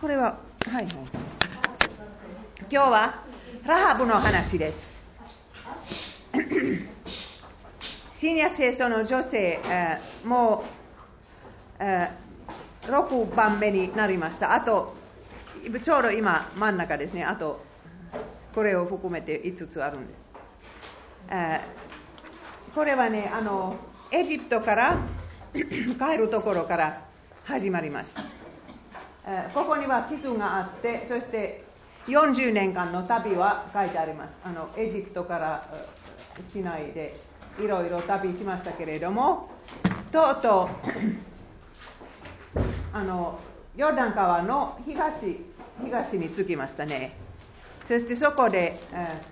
これは、はいはい。今日は、ラハブの話です。新約聖書の女性、えー、もう、えー、6番目になりました。あと、ちょうど今、真ん中ですね。あと、これを含めて5つあるんです。えー、これはね、あの、エジプトから 帰るところから始まります。ここには地図があって、そして40年間の旅は書いてあります。あのエジプトから市内でいろいろ旅しましたけれども、とうとう、あのヨルダン川の東東に着きましたね。そしてそこで、え、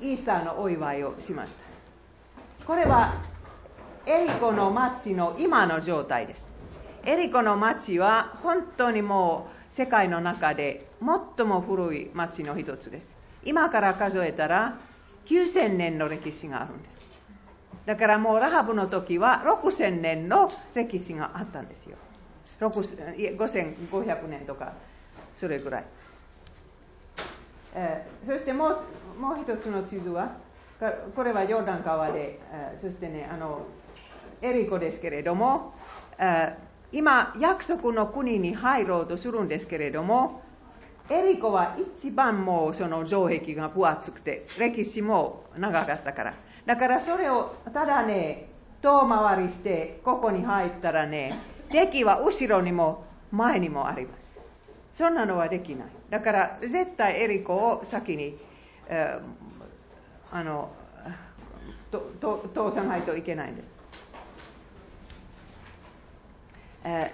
イースターのお祝いをしました。これはエリコの町の今の状態です。エリコの町は本当にもう世界の中で最も古い町の一つです。今から数えたら9000年の歴史があるんです。だからもうラハブの時は6000年の歴史があったんですよ。5500年とか、それぐらい。えー、そしてもうもう一つの地図は、これはヨーダン川で、そしてね、あのエリコですけれども、えー今、約束の国に入ろうとするんですけれども、エリコは一番もうその城壁が分厚くて、歴史も長かったから。だからそれをただね、遠回りして、ここに入ったらね、敵は後ろにも前にもあります。そんなのはできない。だから絶対エリコを先に、えー、あの、とと通さないといけないんです。え、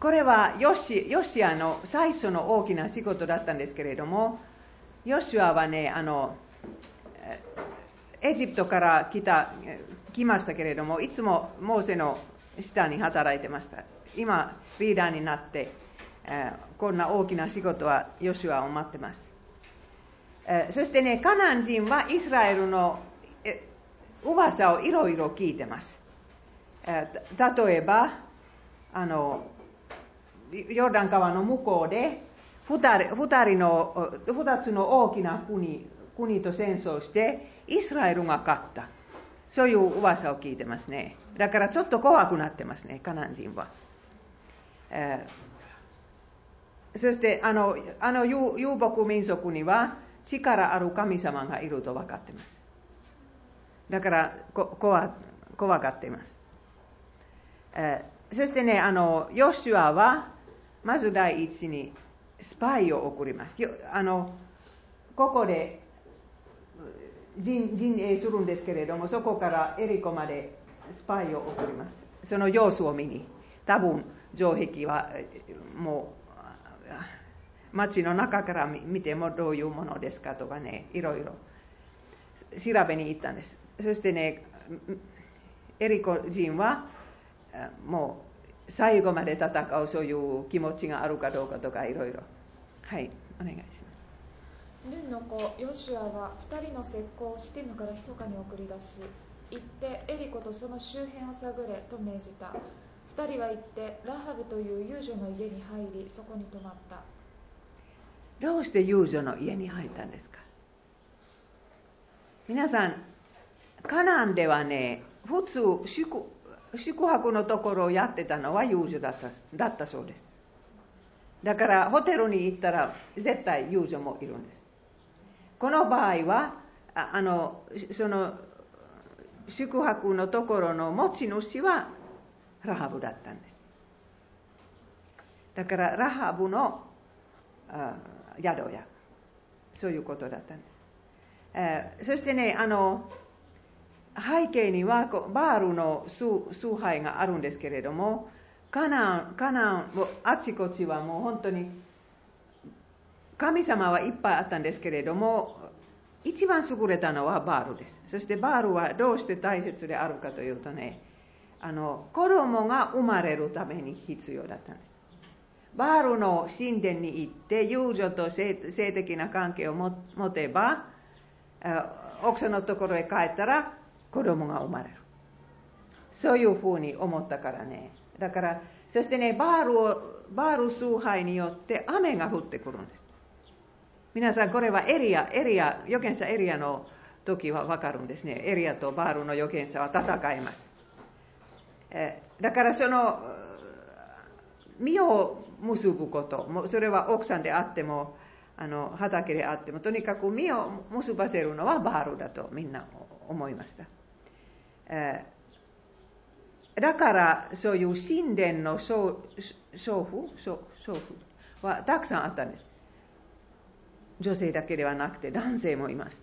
これはヨシヨシアの最初の大きな仕事だったんですけれども、ヨシアはね、あの、エジプトから来た、来ましたけれども、いつもモーセの下に働いてました。今、リーダーになって、え、こんな大きな仕事はヨシアを待ってます。え、そしてね、カナン人はイスラエルの噂をいろいろ聞いてます。例えば、あの、ヨルダン川の向こうで、二人の、二つの大きな国、国と戦争して、イスラエルが勝った。そういう噂を聞いてますね。だからちょっと怖くなってますね、カナン人は。えー、そして、あの、あの遊牧民族には力ある神様がいると分かってます。だからこ怖、怖がっています。え、そしてね、あの、ヨシュアは、まず第一に、スパイを送ります。あの、ここで陣陣営するんですけれども、そこからエリコまでスパイを送ります。その様子を見に。多分、城壁は、もう、街の中から見てもどういうものですかとかね、いろいろ調べに行ったんです。そしてね、エリコ人は、もう最後まで戦うそういう気持ちがあるかどうかとかいろいろはいお願いします。ヌンの子ヨシュアは2人の石膏をシティムから密かに送り出し行ってエリコとその周辺を探れと命じた。2人は行ってラハブという遊女の家に入りそこに泊まった。どうして遊女の家に入ったんですか？皆さんカナンではね普通宿宿泊のところをやってたのは遊女だっただったそうです。だからホテルに行ったら絶対遊女もいるんです。この場合は、あの、その宿泊のところの持ち主はラハブだったんです。だからラハブの宿屋、そういうことだったんです。えー、そしてね、あの、背景にはバールの崇拝があるんですけれども、カナン、カナン、あちこちはもう本当に、神様はいっぱいあったんですけれども、一番優れたのはバールです。そしてバールはどうして大切であるかというとね、あの、子供が生まれるために必要だったんです。バールの神殿に行って、友女と性的な関係を持てば、奥さんのところへ帰ったら、子供が生まれる。そういうふうに思ったからね、だから、そしてね、バールを、バール崇拝によって雨が降ってくるんです。皆さん、これはエリア、エリア、預言者エリアの時はわかるんですね。エリアとバールの預言者は戦います。えだからその、身を結ぶこと、それは奥さんであっても、あの畑であっても、とにかく身を結ばせるのはバールだとみんな思いました。だからそういう神殿の娼婦娼婦はたくさんあったんです。女性だけではなくて男性もいまし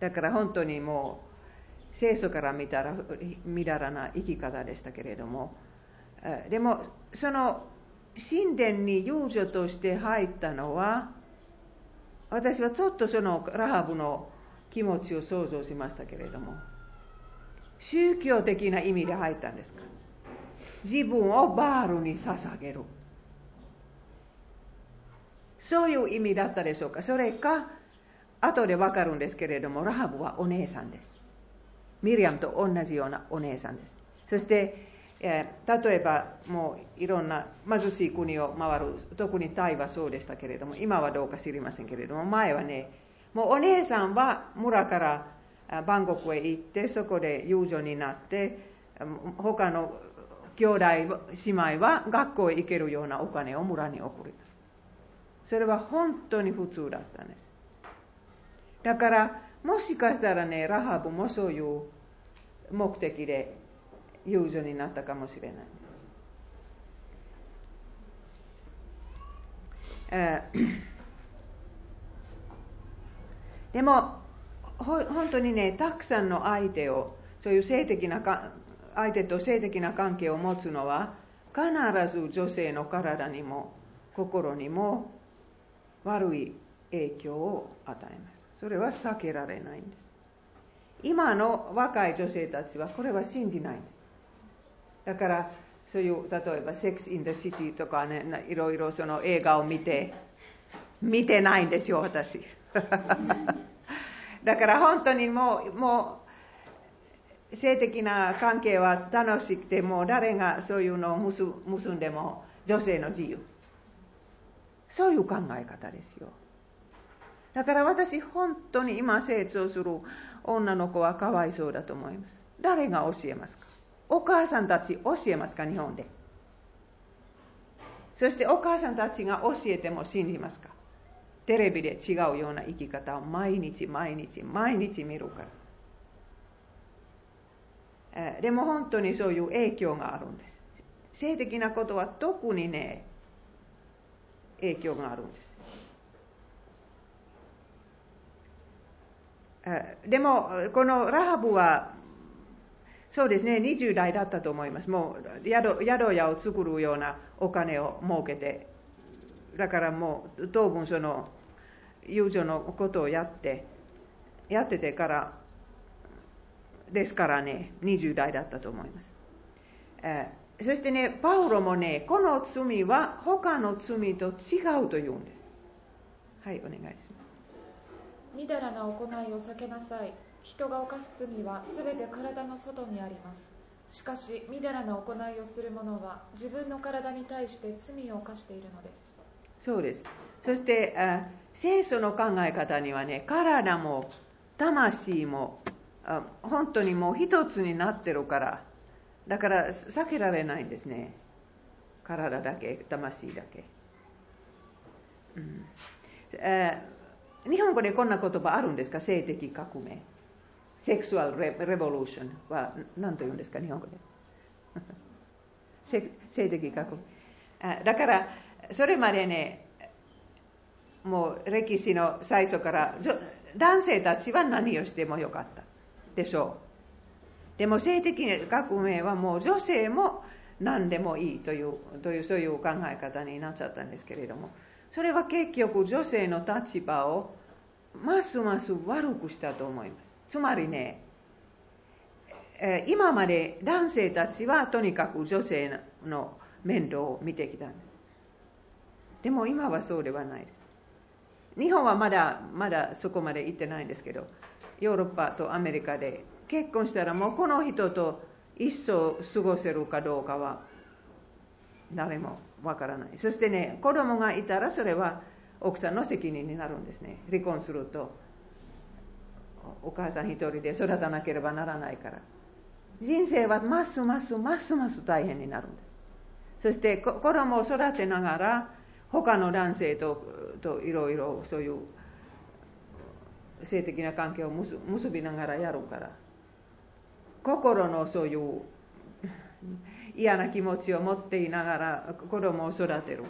た。だから本当にもう聖書から見たらみだらな生き方でしたけれども、でもその神殿に遊女として入ったのは、私はちょっとそのラハブの気持ちを想像しましたけれども、宗教的な意味で入ったんですか？自分をバールに捧げる。そういう意味だったでしょうか？それか、後でわかるんですけれども、ラハブはお姉さんです。ミリアムと同じようなお姉さんです。そして、え、例えばもういろんな貧しい国を回る、特にタイはそうでしたけれども、今はどうか知りませんけれども、前はね、もうお姉さんは村からバンコクへ行って、そこで遊女になって、他の兄弟、姉妹は学校へ行けるようなお金を村に送ります。それは本当に普通だったんです。だから、もしかしたらね、ラハブもそういう目的で遊女になったかもしれない でも本当にねたくさんの相手をそういう性的なか相手と性的な関係を持つのは必ず女性の体にも心にも悪い影響を与えます。それは避けられないんです。今の若い女性たちはこれは信じないんです。だからそういう例えば「セックス・イン・ダ・シティ」とかねいろいろその映画を見て見てないんですよ私。だから本当にもうもう性的な関係は楽しくてもう誰がそういうのを結んでも女性の自由。そういう考え方ですよ。だから私本当に今成長する女の子はかわいそうだと思います。誰が教えますか？お母さんたち教えますか？日本で。そしてお母さんたちが教えても信じますか？テレビで違うような生き方を毎日毎日毎日見るから。でも本当にそういう影響があるんです。性的なことは特にね、影響があるんです。でも、このラハブはそうですね、20代だったと思います。もう宿宿屋を作るようなお金を儲けて、だからもう当分その友情のことをやって、やっててから、ですからね、20代だったと思います。えー、そしてね、パウロもね、この罪は他の罪と違うと言うんです。はい、お願いします。みだらな行いを避けなさい。人が犯す罪はすべて体の外にありますしかしみだらな行いをする者は自分の体に対して罪を犯しているのですそうです。そしてあ聖書の考え方にはね体も魂もあ本当にもう一つになってるからだから避けられないんですね。体だけ魂だけ、うん。えー、日本語でこんな言葉あるんですか？性的革命。セクシュアルレレボリューションは何と言うんですか、日本語で。性的革命。だから、それまでね、もう歴史の最初から男性たちは何をしてもよかったでしょう。でも性的革命はもう女性も何でもいいというというそういう考え方になっちゃったんですけれどもそれは結局女性の立場をますます悪くしたと思います。つまりね、今まで男性たちはとにかく女性の面倒を見てきたんです。でも今はそうではないです。日本はまだまだそこまで行ってないんですけど、ヨーロッパとアメリカで結婚したらもうこの人と一生過ごせるかどうかは誰もわからない。そしてね、子供がいたらそれは奥さんの責任になるんですね。離婚すると、お母さん一人で育たなければならないから。人生はますますますます大変になるんです。そして子供を育てながら、他の男性とといろいろそういう性的な関係を結びながらやるから、心のそういう 嫌な気持ちを持っていながら子供を育てる。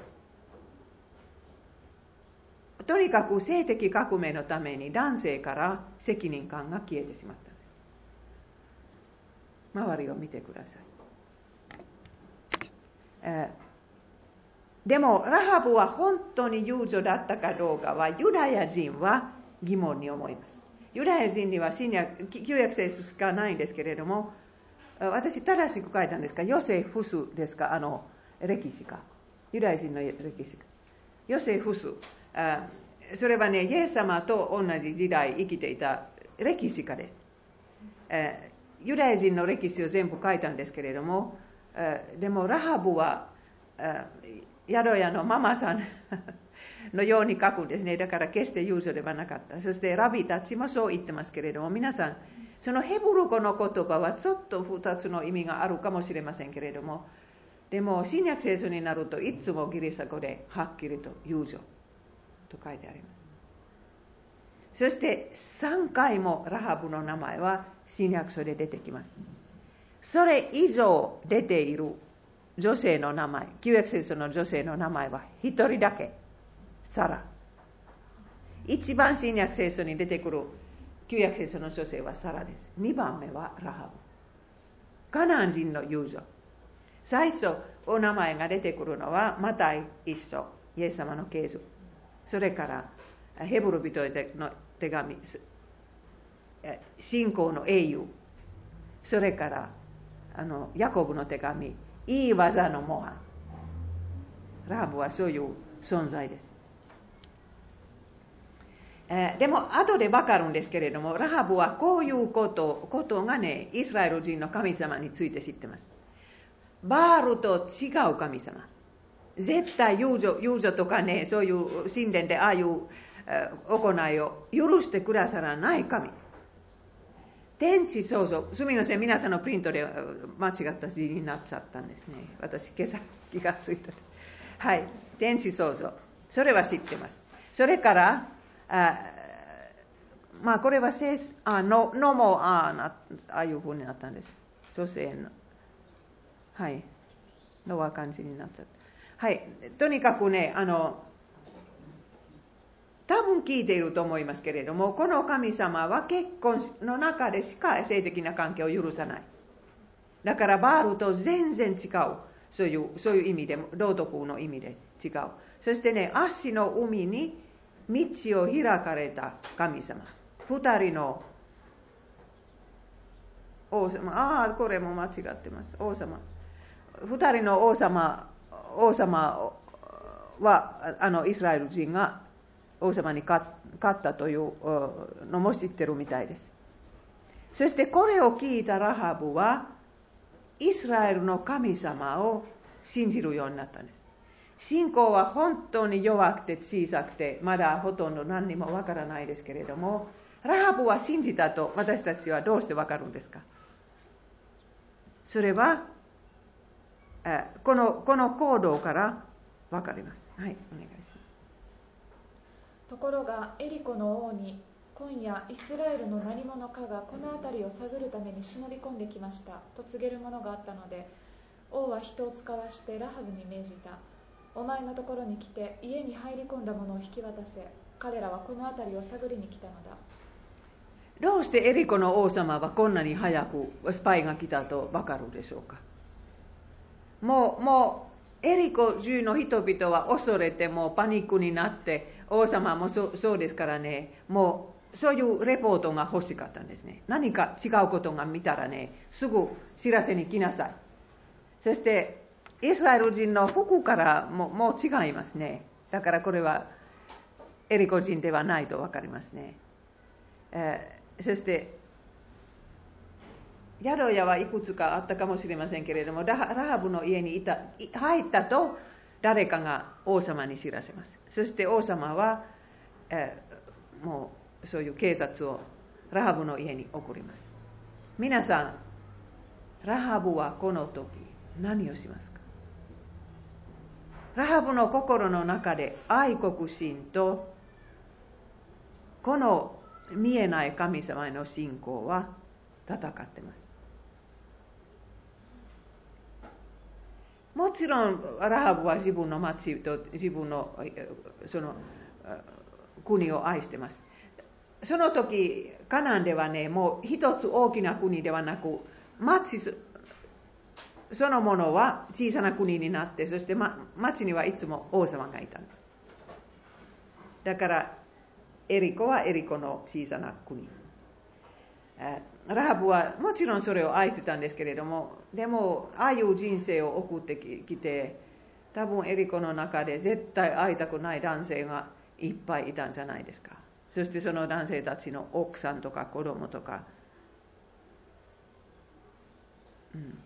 とにかく性的革命のために男性から責任感が消えてしまったんです。周りを見てください。えー、でも、ラハブは本当に友情だったかどうかは、ユダヤ人は疑問に思います。ユダヤ人には新約、旧約聖書しかないんですけれども、私正しく書いたんですか？ヨセフスですか？あの、歴史か。ユダヤ人の歴史か。ヨセフス。それはね、イエス様と同じ時代生きていた歴史家です。ユダヤ人の歴史を全部書いたんですけれども、でもラハブは宿屋のママさん のように書くんですね。だから決して友情ではなかった。そしてラビたちもそう言ってますけれども、皆さん、そのヘブル語の言葉はちょっと2つの意味があるかもしれませんけれども、でも新約聖書になるといつもギリシャ語ではっきりと友情と書いてあります。そして3回もラハブの名前は新約書で出てきます。それ以上出ている女性の名前、旧約聖書の女性の名前は1人だけ、サラ。一番新約聖書に出てくる旧約聖書の女性はサラです。2番目はラハブ。カナン人の友情。最初、お名前が出てくるのは、マタイ一緒、イエス様の継続。それからヘブル人の手紙信仰の英雄それからあのヤコブの手紙いい技の模範ラブはそういう存在です、えでも後でわかるんですけれどもラハブはこういうことことがねイスラエル人の神様について知ってます。バールと違う神様。絶対友情友情とかね、そういう神殿でああいう行いを許してくださらない神。天地創造、すみません、皆さんのプリントで間違った字になっちゃったんですね。私、今朝気がついた。はい、天地創造。それは知ってます。それから、あまあ、これはせあの、のもああな、ああいうふうになったんです。女性の。はい。のは感じになっちゃった。はい、とにかくね、あの、多分聞いていると思いますけれども、この神様は結婚の中でしか性的な関係を許さない。だからバールと全然違う。そういう、そういう意味で、道徳の意味で違う。そしてね、足の海に道を開かれた神様。二人の王様。ああ、これも間違ってます。王様。二人の王様王様はあのイスラエル人が王様に勝ったというのも知ってるみたいです。そしてこれを聞いたラハブはイスラエルの神様を信じるようになったんです。信仰は本当に弱くて小さくてまだほとんど何にもわからないですけれどもラハブは信じたと私たちはどうしてわかるんですか？それはこのこの行動から分かります。はい、お願いします。ところが、エリコの王に、今夜、イスラエルの何者かがこの辺りを探るために忍び込んできましたと告げるものがあったので、王は人を使わしてラハブに命じた。お前のところに来て、家に入り込んだものを引き渡せ。彼らはこの辺りを探りに来たのだ。どうしてエリコの王様はこんなに早くスパイが来たと分かるでしょうかもう、もう、エリコ中の人々は恐れて、もうパニックになって、王様もそそうですからね、もう、そういうレポートが欲しかったんですね。何か違うことが見たらね、すぐ知らせに来なさい。そして、イスラエル人の服からももう違いますね。だからこれはエリコ人ではないと分かりますね。えー、そして、宿屋はいくつかあったかもしれませんけれどもラハブの家にいた入ったと誰かが王様に知らせます。そして王様は、えー、もうそういう警察をラハブの家に送ります。皆さんラハブはこの時何をしますか？ラハブの心の中で愛国心とこの見えない神様への信仰は戦ってます。もちろんラハブは自分の町と自分のその国を愛してます。その時カナンではねもう一つ大きな国ではなく町そのものは小さな国になってそして、ま、町にはいつも王様がいたんです。だからエリコはエリコの小さな国。ラハブはもちろんそれを愛してたんですけれどもでもああいう人生を送ってきて多分エリコの中で絶対会いたくない男性がいっぱいいたんじゃないですか。そしてその男性たちの奥さんとか子供とか、うん、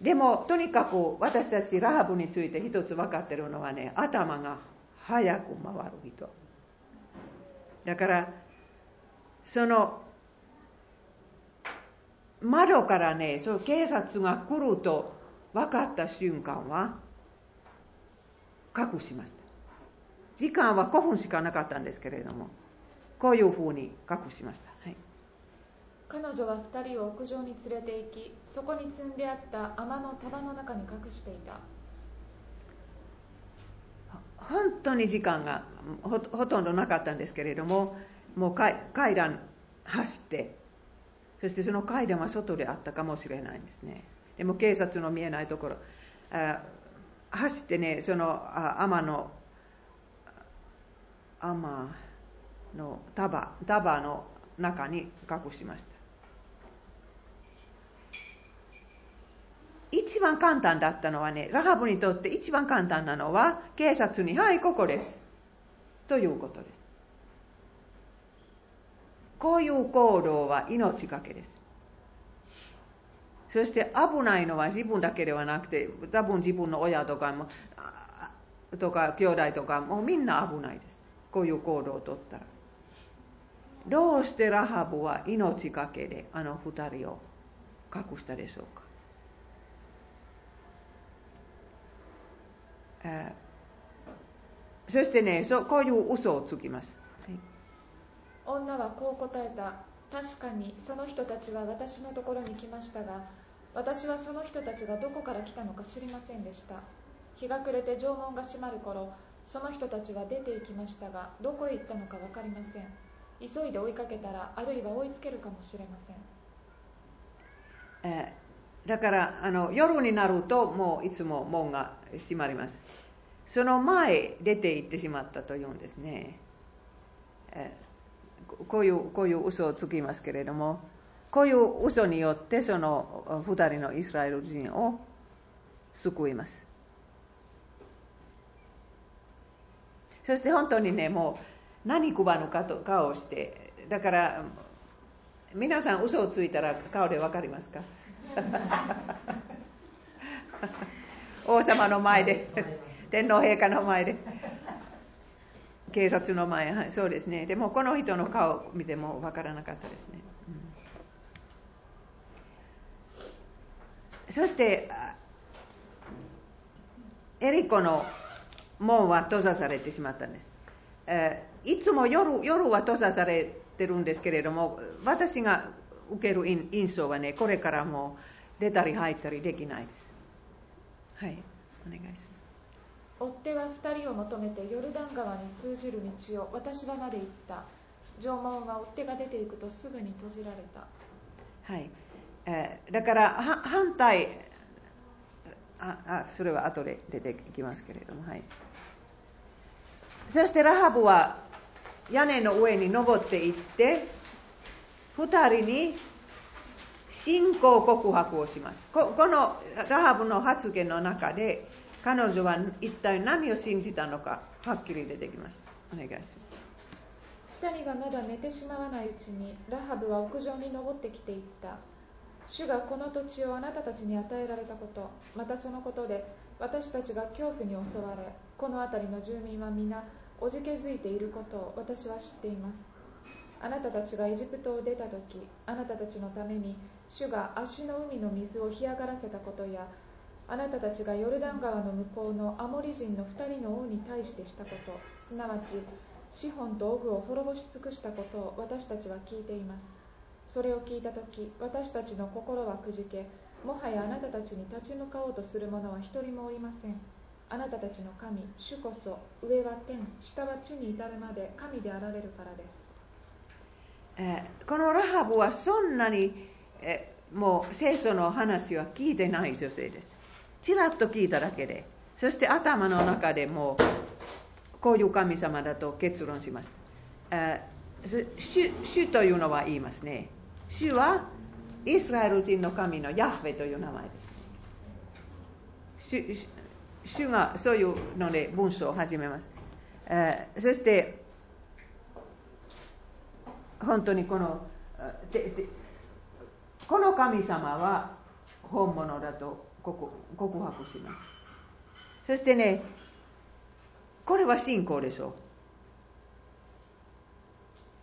でもとにかく私たちラハブについて一つ分かってるのはね頭が早く回る人。だからその窓からねそう警察が来ると分かった瞬間は隠しました。時間は5分しかなかったんですけれどもこういうふうに隠しました、はい、彼女は2人を屋上に連れて行きそこに積んであった天の束の中に隠していた。本当に時間がほとんどなかったんですけれどももう階段走ってそしてその階段は外であったかもしれないんですね。でも警察の見えないところ。あ走ってねその天の天の束束の中に隠しました。一番簡単だったのはねラハブにとって一番簡単なのは警察に「はいここです」ということです。こういう行動は命がけです。そして危ないのは自分だけではなくて、多分自分の親とかも、とか兄弟とかもみんな危ないです。こういう行動をとったら。どうしてラハブは命がけであの二人を隠したでしょうか。えー、そしてねそ、こういう嘘をつきます。女はこう答えた。確かにその人たちは私のところに来ましたが私はその人たちがどこから来たのか知りませんでした。日が暮れて縄文が閉まる頃その人たちは出て行きましたがどこへ行ったのか分かりません。急いで追いかけたらあるいは追いつけるかもしれません、え、だからあの夜になるともういつも門が閉まります。その前出て行ってしまったというんですね、えこういうこういう嘘をつきますけれどもこういう嘘によってその2人のイスラエル人を救います。そして本当にねもう何食わぬかと顔をしてだから皆さん嘘をついたら顔で分かりますか？王様の前で天皇陛下の前で警察の前、はい、そうですね。でもこの人の顔を見てもわからなかったですね。うん、そして、エリコの門は閉ざされてしまったんです。えー、いつも夜夜は閉ざされてるんですけれども、私が受ける印象はね、これからも出たり入ったりできないです。はい、お願いします。追っ手は2人を求めてヨルダン川に通じる道を私はまで行った。縄文は追っ手が出ていくとすぐに閉じられた。はい、えー、だから反対。ああそれは後で出てきますけれども。はい。そしてラハブは屋根の上に登っていって2人に信仰告白をします。ここのラハブの発言の中で彼女は一体何を信じたのかはっきり出てきます。お願いします。2人がまだ寝てしまわないうちにラハブは屋上に登ってきていった。主がこの土地をあなたたちに与えられたこと。またそのことで私たちが恐怖に襲われこの辺りの住民は皆おじけづいていることを私は知っています。あなたたちがエジプトを出た時あなたたちのために主が足の海の水を干上がらせたことやあなたたちがヨルダン川の向こうのアモリ人の2人の王に対してしたことすなわちシホンとオグを滅ぼし尽くしたことを私たちは聞いています。それを聞いた時私たちの心はくじけもはやあなたたちに立ち向かおうとする者は一人もおりません。あなたたちの神主こそ上は天下は地に至るまで神であられるからです、え、このラハブはそんなに、え、もう聖書の話は聞いてない女性です。ちらっと聞いただけで。そして頭の中でもこういう神様だと結論します、主主というのは言いますね。主はイスラエル人の神のヤフェという名前です。主がそういうので文章を始めます。そして、本当にこの、この神様は本物だと告白します。そしてね、これは信仰でしょ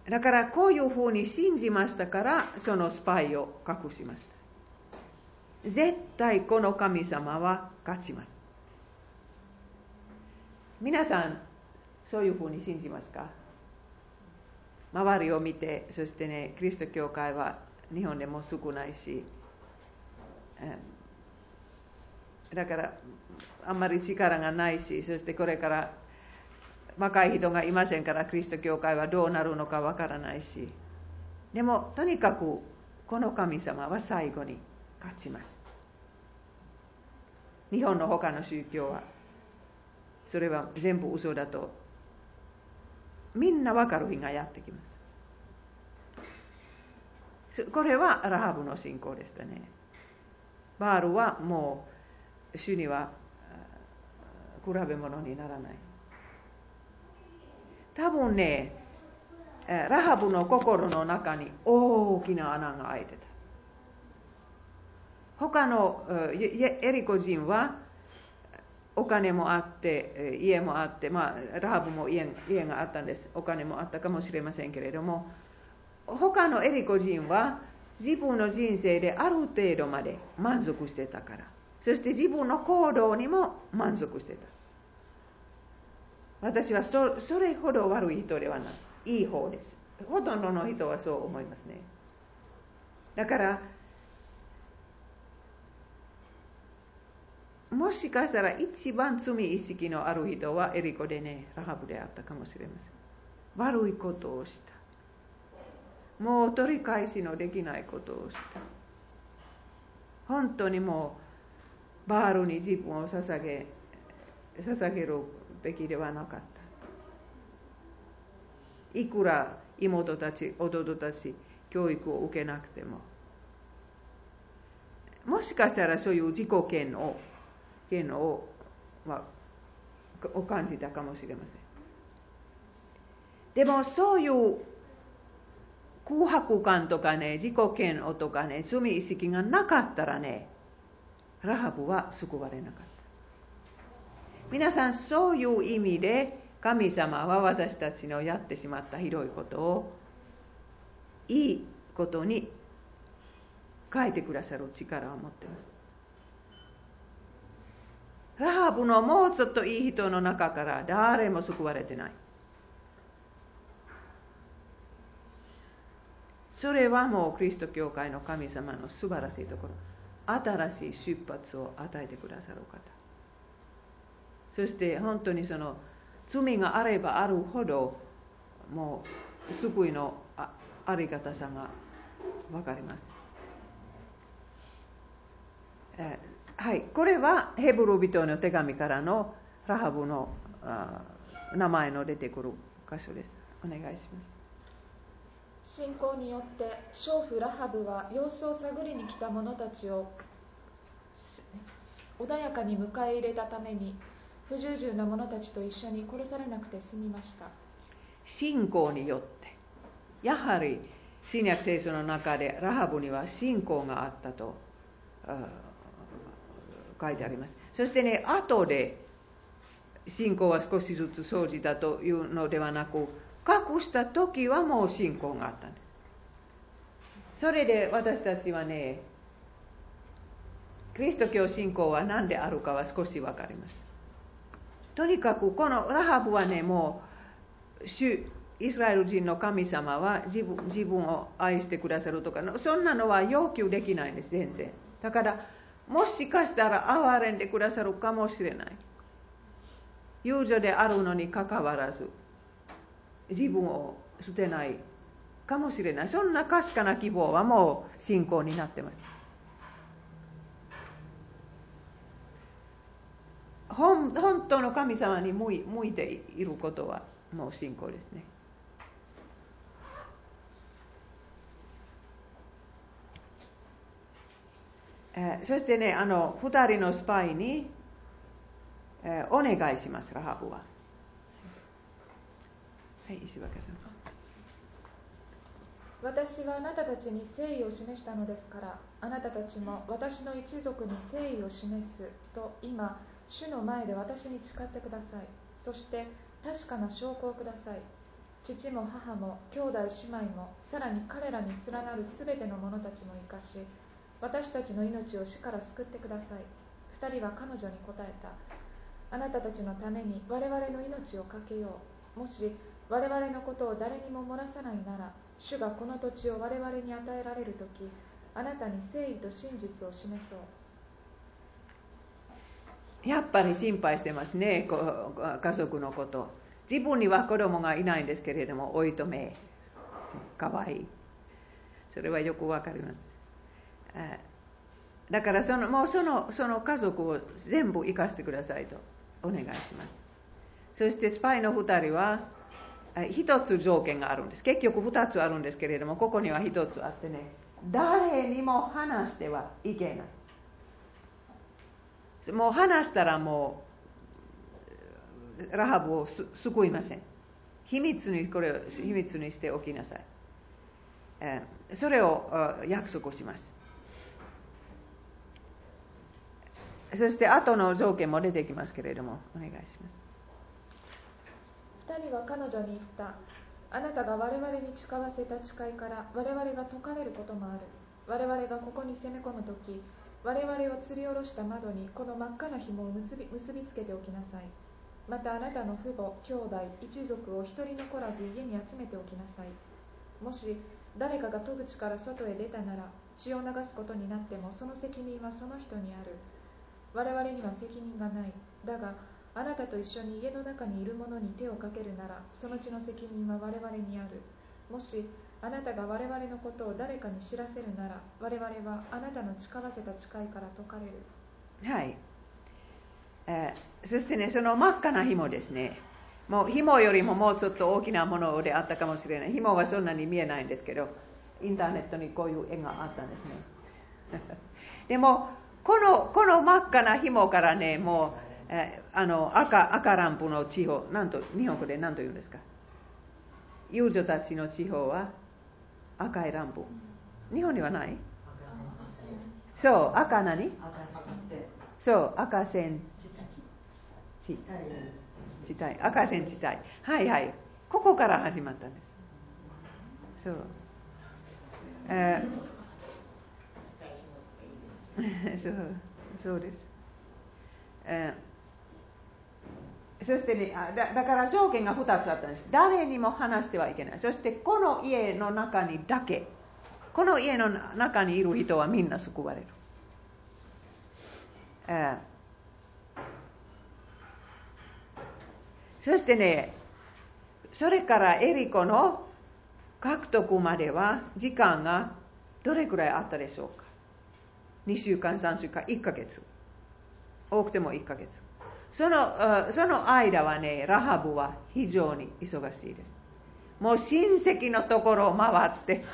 う。だからこういうふうに信じましたから、そのスパイを隠しました。絶対この神様は勝ちます。皆さんそういうふうに信じますか？周りを見てそしてねキリスト教会は日本でも少ないしだからあんまり力がないしそしてこれから若い人がいませんからキリスト教会はどうなるのかわからないし。でもとにかくこの神様は最後に勝ちます。日本の他の宗教は。それは全部嘘だと。みんな分かる日がやってきます。これはラハブの信仰でしたね。バールはもう主には比べ物にならない。多分ねラハブの心の中に大きな穴が開いてた。他のエリコ人はお金もあって、家もあって、まあ、ラハブも家家があったんです。お金もあったかもしれませんけれども、他のエリコ人は自分の人生である程度まで満足してたから、そして自分の行動にも満足してた。私はそれほど悪い人ではない。いい方です。ほとんどの人はそう思いますね。だから、もしかしたら一番罪意識のある人はエリコでね、ラハブであったかもしれません。悪いことをした。もう取り返しのできないことをした。本当にもう、バールに自分を捧げ、捧げるべきではなかった。いくら妹たち、弟たち、教育を受けなくても。もしかしたらそういう自己嫌悪っていうのを、まあ、を感じたかもしれません。でもそういう空白感とかね、自己嫌悪とかね、罪意識がなかったらね、ラハブは救われなかった。皆さん、そういう意味で、神様は私たちのやってしまったひどいことを、いいことに変えてくださる力を持っています。ラハブのもうちょっといい人の中から誰も救われてない。それはもうキリスト教会の神様の素晴らしいところ。新しい出発を与えてくださる方。そして本当にその罪があればあるほどもう救いのあり方さが分かります。えはい、これはヘブル人の手紙からのラハブの名前の出てくる箇所です。お願いします。信仰によって娼婦ラハブは様子を探りに来た者たちを穏やかに迎え入れたために不従順な者たちと一緒に殺されなくて済みました信仰によってやはり新約聖書の中でラハブには信仰があったと書いてあります。そしてね、後で信仰は少しずつ生じたというのではなく、隠した時はもう信仰があったんです。それで私たちはね、キリスト教信仰は何であるかは少し分かります。とにかくこのラハブはね、もう主イスラエル人の神様は自分自分を愛してくださるとかそんなのは要求できないんです全然だからもしかしたら憐れんでくださるかもしれない友情であるのにかかわらず自分を捨てないかもしれない。そんな確かな希望はもう信仰になってます。本本当の神様に向い向いていることはもう信仰ですね。えー、そしてね、あの、二人のスパイに、えー、お願いします、ラハブは。い、石若さん。私はあなたたちに誠意を示したのですから、あなたたちも私の一族に誠意を示すと今、主の前で私に誓ってください。そして確かな証拠をください。父も母も兄弟姉妹も、さらに彼らに連なるすべての者たちも生かし、私たちの命を死から救ってください2人は彼女に答えたあなたたちのために我々の命をかけようもし我々のことを誰にも漏らさないなら主がこの土地を我々に与えられる時あなたに誠意と真実を示そう。やっぱり心配してますね家族のこと。自分には子供がいないんですけれどもおいとめ。かわい。いそれはよくわかります。だからそのもうそのその家族を全部生かしてくださいとお願いします。そしてスパイの2人は一つ条件があるんです。結局2つあるんですけれどもここには1つあってね。誰にも話してはいけない。もう話したらもうラハブを救いません。秘密にこれを秘密にしておきなさい。それを約束します。そして後の条件も出てきますけれども、お願いします。人は彼女に言った。あなたが我々に誓わせた誓いから我々が解かれることもある。我々がここに攻め込むとき、我々を吊り下ろした窓にこの真っ赤な紐を結び結びつけておきなさい。またあなたの父母、兄弟、一族を一人残らず家に集めておきなさい。もし誰かが戸口から外へ出たなら血を流すことになってもその責任はその人にある。我々には責任がないだがあなたと一緒に家の中にいる者に手をかけるならそのうちの責任は我々にある。もしあなたが我々のことを誰かに知らせるなら我々はあなたの誓わせた誓いから解かれる。はい、えー、そしてねその真っ赤な紐ですね。もう紐よりももうちょっと大きなものであったかもしれない。紐はそんなに見えないんですけどインターネットにこういう絵があったんですね。でもこのこの真っ赤な紐からね、もう、えあの赤赤ランプの地方、なんと日本語で何と言うんですか？遊女たちの地方は赤いランプ。日本にはない？そう、赤何？そう、赤線地帯。赤線地帯。はいはい。ここから始まったんです。そう。えー そうそうです、えー、そしてねだだから条件が2つあったんです。誰にも話してはいけない。そしてこの家の中にだけ。この家の中にいる人はみんな救われる、えー、そしてねそれからエリコの獲得までは時間がどれくらいあったでしょうか。2週間、3週間、1ヶ月。多くても1ヶ月。そのその間はね、ラハブは非常に忙しいです。もう親戚のところを回って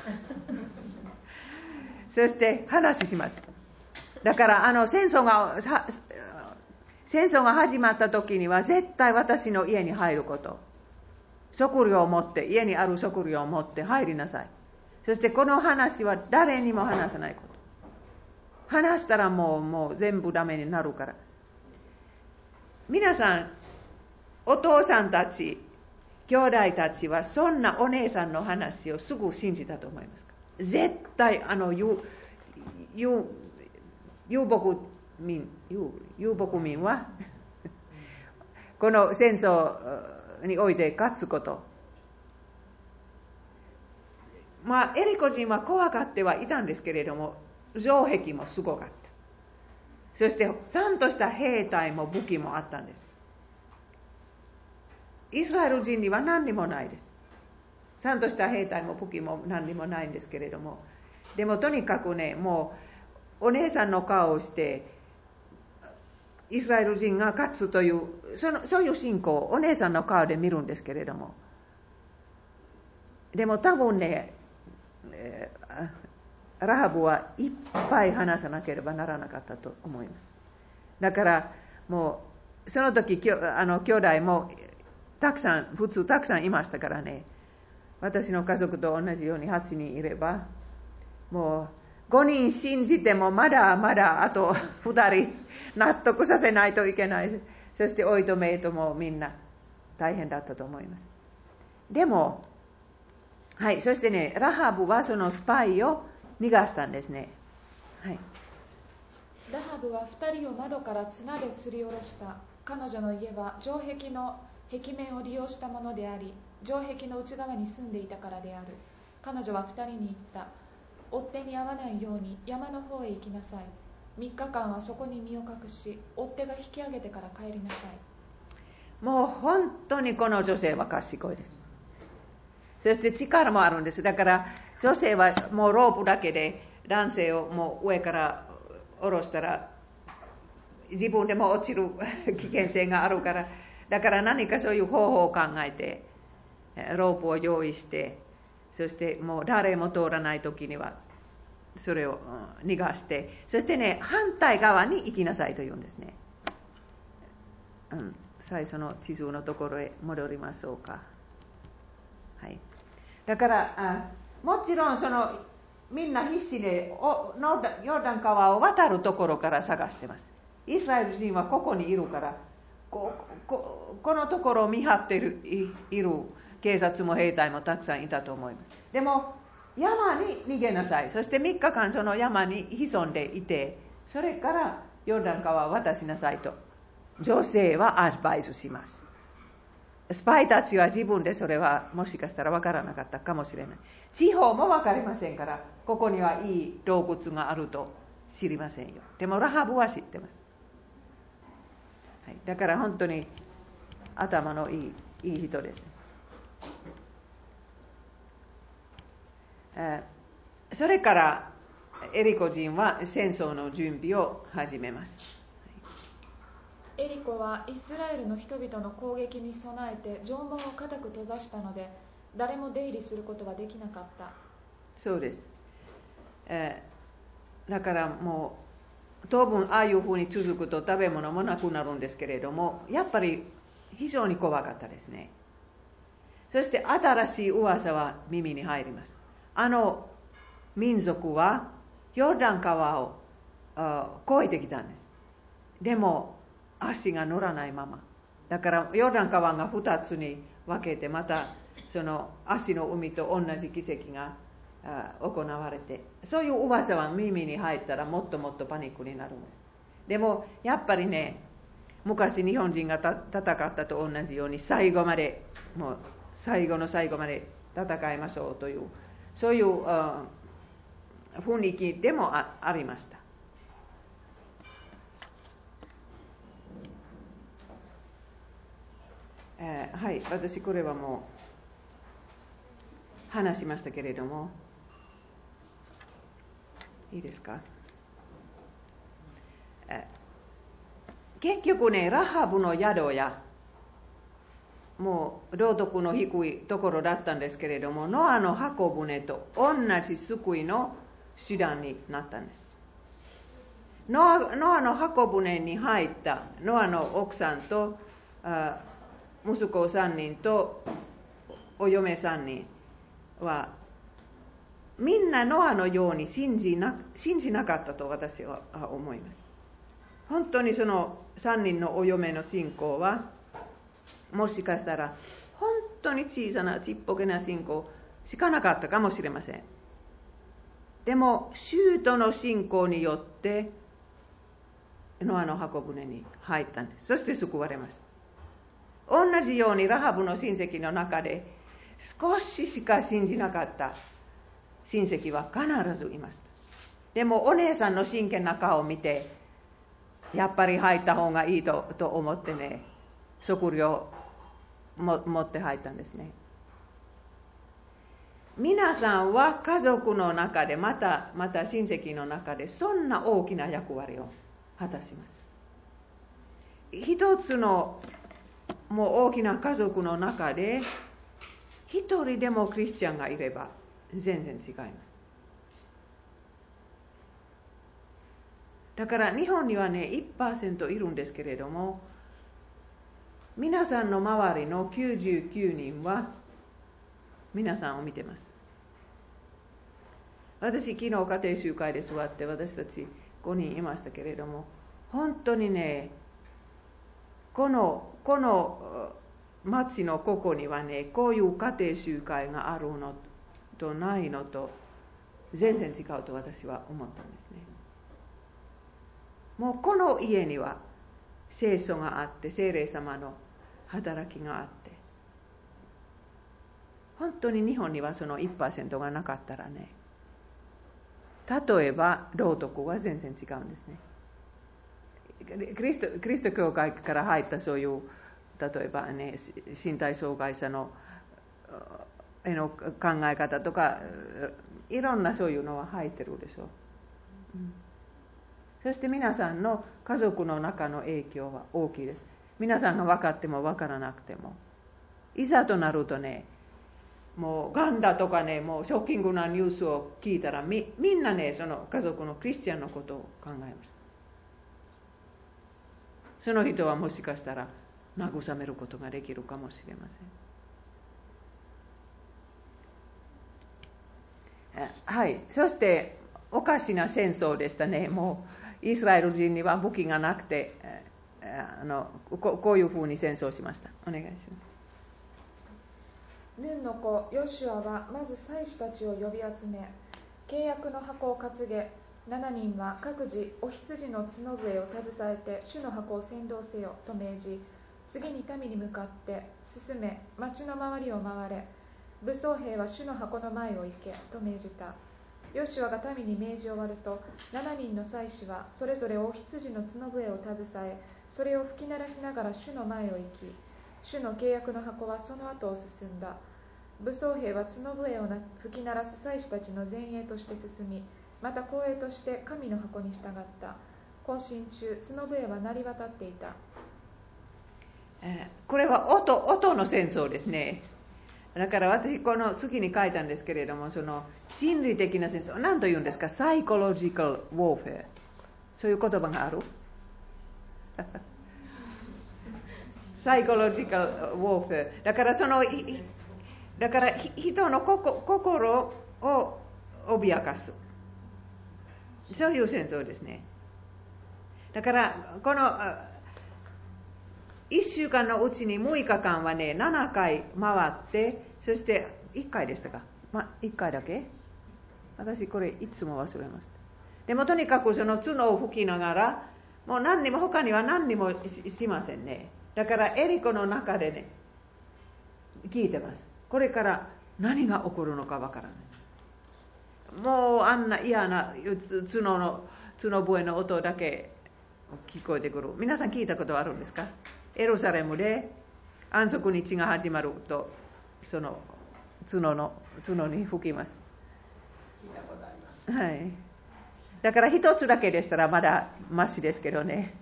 そして話します。だからあの戦争が戦争が始まった時には絶対私の家に入ること食料を持って、家にある食料を持って入りなさい。そしてこの話は誰にも話さないこと。話したらもうもう全部ダメになるから。皆さん、お父さんたち、兄弟たちはそんなお姉さんの話をすぐ信じたと思いますか？絶対、あの、遊牧民、遊牧民は この戦争において勝つこと。まあ、エリコ人は怖がってはいたんですけれども、城壁もすごかった。そして、ちゃんとした兵隊も武器もあったんです。イスラエル人には何にもないです。ちゃんとした兵隊も武器も何にもないんですけれども、でもとにかくね、もう、お姉さんの顔をして、イスラエル人が勝つというそのそういう信仰をお姉さんの顔で見るんですけれどもでも多分ね、えー、ラハブはいっぱい話さなければならなかったと思いますだからもうその時あの兄弟もたくさん普通たくさんいましたからね私の家族と同じように8人いればもう5人信じてもまだまだあと 2人納得させないといけない。そして、おいとめいともみんな大変だったと思います。でも、はい、そしてね、ラハブはそのスパイを逃がしたんですね。はい。ラハブは2人を窓から綱で吊り下ろした。彼女の家は城壁の壁面を利用したものであり、城壁の内側に住んでいたからである。彼女は2人に言った。追っ手に会わないように山の方へ行きなさい。3日間はそこに身を隠し追っ手が引き上げてから帰りなさいもう本当にこの女性は賢いですそして力もあるんですだから女性はもうロープだけで男性をもう上から下ろしたら自分でも落ちる 危険性があるからだから何かそういう方法を考えてロープを用意してそしてもう誰も通らない時にはそれを逃がして、そしてね、反対側に行きなさいと言うんですね。うん、最初の地図のところへ戻りましょうか。はい。だからあ、もちろんその、みんな必死でヨルダン川を渡るところから探してます。イスラエル人はここにいるから、このところを見張ってるいる警察も兵隊もたくさんいたと思います。でも、山に逃げなさい。そして3日間その山に潜んでいて、それからヨルダン川を渡しなさいと、女性はアドバイスします。スパイたちは自分でそれはもしかしたら分からなかったかもしれない。地方も分かりませんから、ここにはいい洞窟があると知りませんよ。でもラハブは知ってます。はい、だから本当に頭のいいいい人です。それからエリコ人は戦争の準備を始めます。エリコはイスラエルの人々の攻撃に備えて城門を固く閉ざしたので誰も出入りすることはできなかった。そうです、えー、だからもう当分ああいうふうに続くと食べ物もなくなるんですけれどもやっぱり非常に怖かったですね。そして新しい噂は耳に入ります。あの民族はヨルダン川を越えてきたんです。でも足が乗らないまま。だからヨルダン川が2つに分けてまたその足の海と同じ奇跡が行われてそういう噂は耳に入ったらもっともっとパニックになるんです。でもやっぱりね昔日本人が戦ったと同じように最後までもう最後の最後まで戦いましょうというそういう雰囲気でもありました。えー、はい、私これはもう話しましたけれども、いいですか、えー、結局ね、ラハブの宿やもう道徳の低いところだったんですけれどもノアの箱舟と同じ救いの手段になったんです。ノアノアの箱舟に入ったノアの奥さんとあ息子3人とお嫁さんにはみんなノアのように信じな信じなかったと私は思います本当にその3人のお嫁の信仰はもしかしたら本当に小さなちっぽけな信仰しかなかったかもしれませんでもシュートの信仰によってノアの箱舟に入ったんですそして救われました同じようにラハブの親戚の中で少ししか信じなかった。親戚は必ずいますでもお姉さんの真剣な顔を見てやっぱり入った方がいいとと思ってね食料も持って入ったんですね。皆さんは家族の中でまたまた親戚の中でそんな大きな役割を果たします。一つのもう大きな家族の中で一人でもクリスチャンがいれば全然違います。だから日本にはね、1%いるんですけれども、皆さんの周りの99人は皆さんを見てます。私、昨日家庭集会で座って私たち5人いましたけれども、本当にね、この、この町のここにはね、こういう家庭集会があるのとないのと全然違うと私は思ったんですね。もうこの家には聖書があって聖霊様の働きがあって本当に日本にはその1%がなかったらね例えば道徳は全然違うんですね。クリストクリスト教会から入ったそういう例えばね身体障害者のへの考え方とかいろんなそういうのは入ってるでしょう、うん、そして皆さんの家族の中の影響は大きいです皆さんが分かっても分からなくてもいざとなるとねもうがんだとかねもうショッキングなニュースを聞いたらみみんなねその家族のクリスチャンのことを考えますその人はもしかしたら慰めることができるかもしれませんはい、そしておかしな戦争でしたね、もうイスラエル人には武器がなくて、あのここういうふうに戦争しました。お願いします。ヌンの子ヨシュアはまず祭司たちを呼び集め、契約の箱を担げ、7人は各自お羊の角笛を携えて主の箱を先導せよと命じ、次に民に向かって進め、町の周りを回れ、武装兵は主の箱の前を行けと命じた。ヨシュアが民に命じ終わると7人の祭司はそれぞれお羊の角笛を携えそれを吹き鳴らしながら主の前を行き主の契約の箱はその後を進んだ。武装兵は角笛を吹き鳴らす祭司たちの前衛として進みまた後衛として神の箱に従った。行進中角笛は鳴り渡っていた。これは音音の戦争ですね。だから私この次に書いたんですけれどもその心理的な戦争何と言うんですか？サイコロジカルウォーフェアそういう言葉がある？サイコロジカルウォーフェアだからそのだから人の心を脅かす。そういう戦争ですねだからこの1週間のうちに6日間はね、7回回って、そして1回でしたか？ま、1回だけ？私これいつも忘れました。でもとにかくその角を吹きながら、もう何にも他には何にもしませんね。だからエリコの中でね、聞いてます。これから何が起こるのかわからない。もうあんな嫌な角の角笛の音だけ聞こえてくる。皆さん聞いたことあるんですか？エルサレムで安息日が始まるとその角の角に吹きます。はい。だから一つだけでしたらまだましですけどね。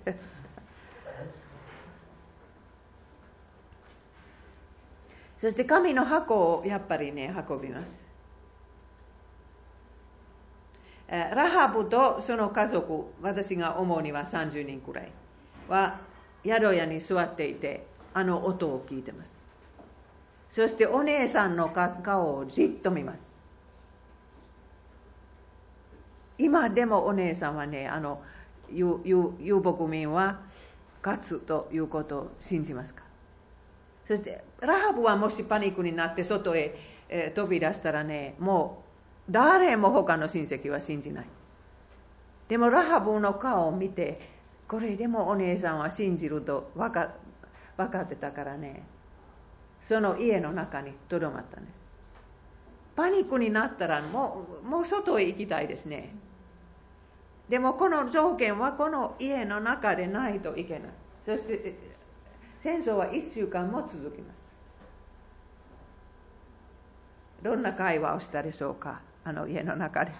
そして神の箱をやっぱりね、運びます。ラハブとその家族、私が思うには30人くらい。は宿屋に座っていてあの音を聞いてます。そしてお姉さんの顔をじっと見ます。今でもお姉さんはね、あの、遊牧民は勝つということを信じますか。そして、ラハブはもしパニックになって外へ、えー、飛び出したらね、もう誰も他の親戚は信じない。でもラハブの顔を見て、これでもお姉さんは信じると分か分かってたからね、その家の中にとどまったんです。パニックになったらもうもう外へ行きたいですね。でもこの条件はこの家の中でないといけない。そして戦争は1週間も続きます。どんな会話をしたでしょうかあの家の中で。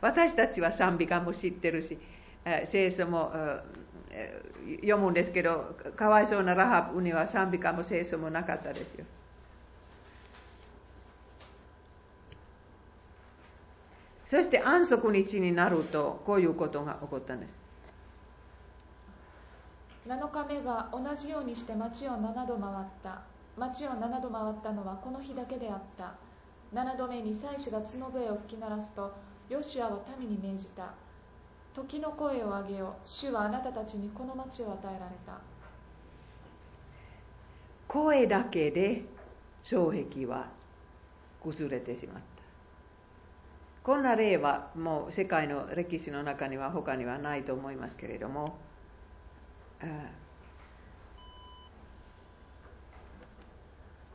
私たちは賛美歌も知ってるし、聖書も読むんですけど、かわいそうなラハブには賛美歌も聖書もなかったですよ。そして安息日になると、こういうことが起こったんです。7日目は同じようにして町を7度回った。町を7度回ったのはこの日だけであった。7度目に祭司が角笛を吹き鳴らすと、ヨシュアは民に命じた。時の声を上げよ。主はあなたたちにこの町を与えられた。声だけで障壁は崩れてしまった。こんな例はもう世界の歴史の中には他にはないと思いますけれども、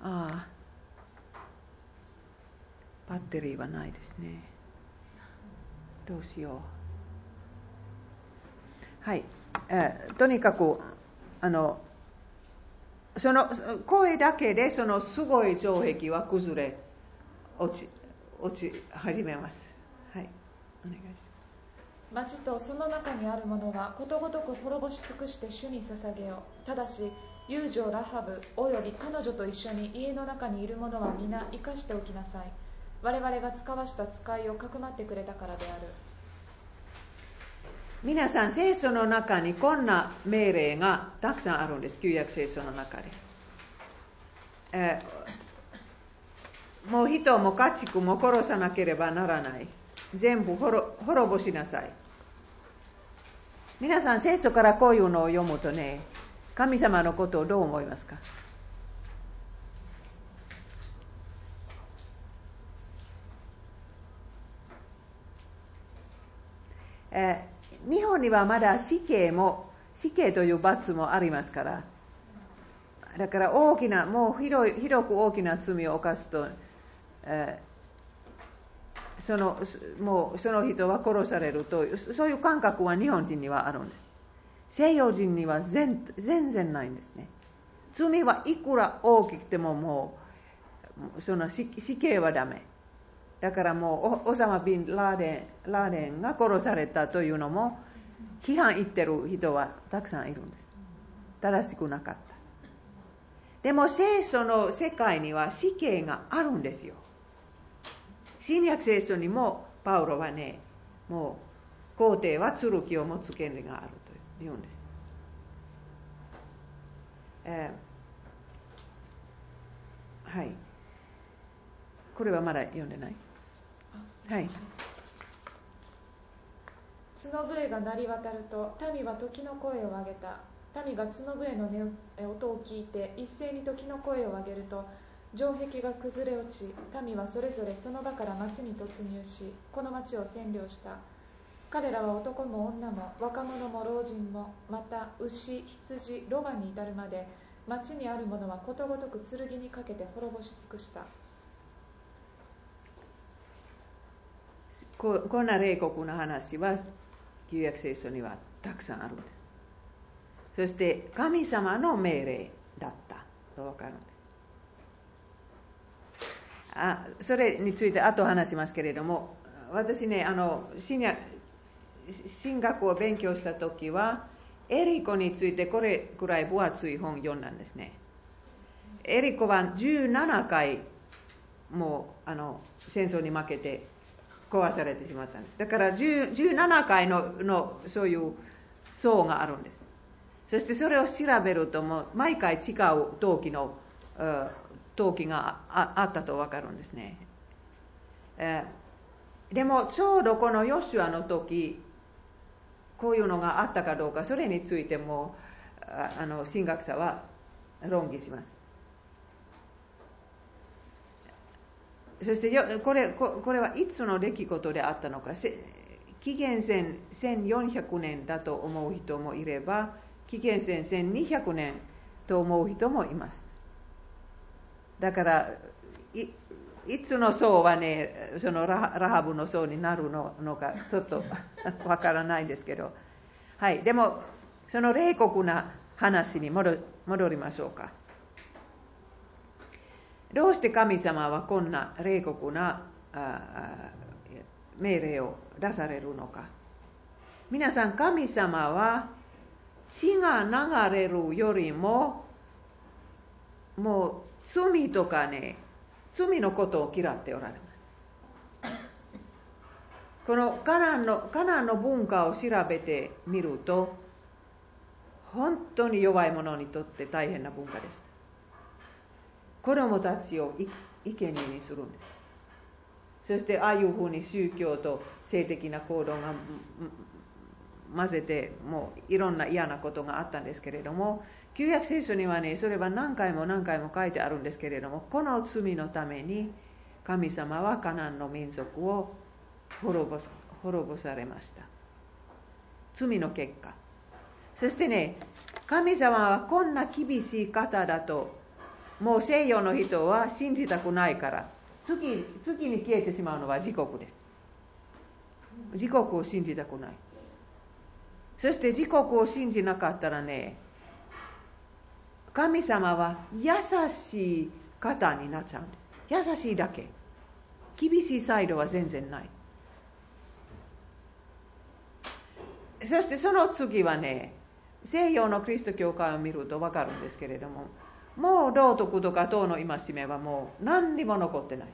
ああ、バッテリーはないですね。どうしよう。はい。えー、とにかく、あの、その声だけでそのすごい城壁は崩れ落ち落ち始めます。はい、お願いします。町とその中にあるものはことごとく滅ぼし尽くして主に捧げよう。ただし、友情ラハブおよび彼女と一緒に家の中にいるものは皆生かしておきなさい。我々が使わした使いをかくまってくれたからである。皆さん、聖書の中にこんな命令がたくさんあるんです、旧約聖書の中で。えーもう人も家畜も殺さなければならない。全部滅ぼしなさい。皆さん、聖書からこういうのを読むとね、神様のことをどう思いますか？え日本にはまだ死刑も、死刑という罰もありますから、だから大きな、もう広い広く大きな罪を犯すと、えー、そのもうその人は殺されるというそういう感覚は日本人にはあるんです。西洋人には全然ないんですね。罪はいくら大きくてももうその死刑はダメ。だからもうオサマ・ビン・ラーデンラーデンが殺されたというのも批判言ってる人はたくさんいるんです。正しくなかった。でも聖書の世界には死刑があるんですよ。新約聖書にもパウロはね、もう皇帝は剣を持つ権利があると。言うんです。えー、はい。これはまだ読んでないはい。角笛が鳴り渡ると民は時の声を上げた民が角笛の音を聞いて一斉に時の声を上げると城壁が崩れ落ち民はそれぞれその場から町に突入しこの町を占領した彼らは男も女も若者も老人もまた牛羊ロバに至るまで町にあるものはことごとく剣にかけて滅ぼし尽くした。ここんな冷酷な話は旧約聖書にはたくさんあるそして神様の命令だった。と分かるんです。あそれについて後話しますけれども私ねあの新進学を勉強した時はエリコについてこれくらい分厚い本読んだんですね。エリコは17回もうあの戦争に負けて壊されてしまったんです。だから17回ののそういう層があるんです。そしてそれを調べるともう毎回違う陶器の陶器があったと分かるんですね、えー、でもちょうどこのヨシュアの時こういうのがあったかどうかそれについてもあの神学者は論議します。そしてこれこれはいつの出来事であったのか紀元前1400年だと思う人もいれば紀元前1200年と思う人もいます。だからいつの層はねそのラハブの層になるののかちょっと わからないですけど。はい。でもその冷酷な話に戻りましょうか。どうして神様はこんな冷酷な命令を出されるのか。皆さん神様は血が流れるよりももう罪とかね罪のことを嫌っておられます。このカナンのカナンの文化を調べてみると本当に弱い者にとって大変な文化です。子供たちを生贄にするんです。そしてああいうふうに宗教と性的な行動が混ぜてもういろんな嫌なことがあったんですけれども旧約聖書にはねそれは何回も何回も書いてあるんですけれどもこの罪のために神様はカナンの民族を滅ぼ滅ぼされました。罪の結果。そしてね神様はこんな厳しい方だともう西洋の人は信じたくないから月月に消えてしまうのは自国です。自国を信じたくない。そして自国を信じなかったらね神様は優しい方になっちゃうんです。優しいだけ。厳しいサイドは全然ない。そしてその次はね西洋のキリスト教会を見ると分かるんですけれどももう道徳とか党の戒めはもう何にも残ってない。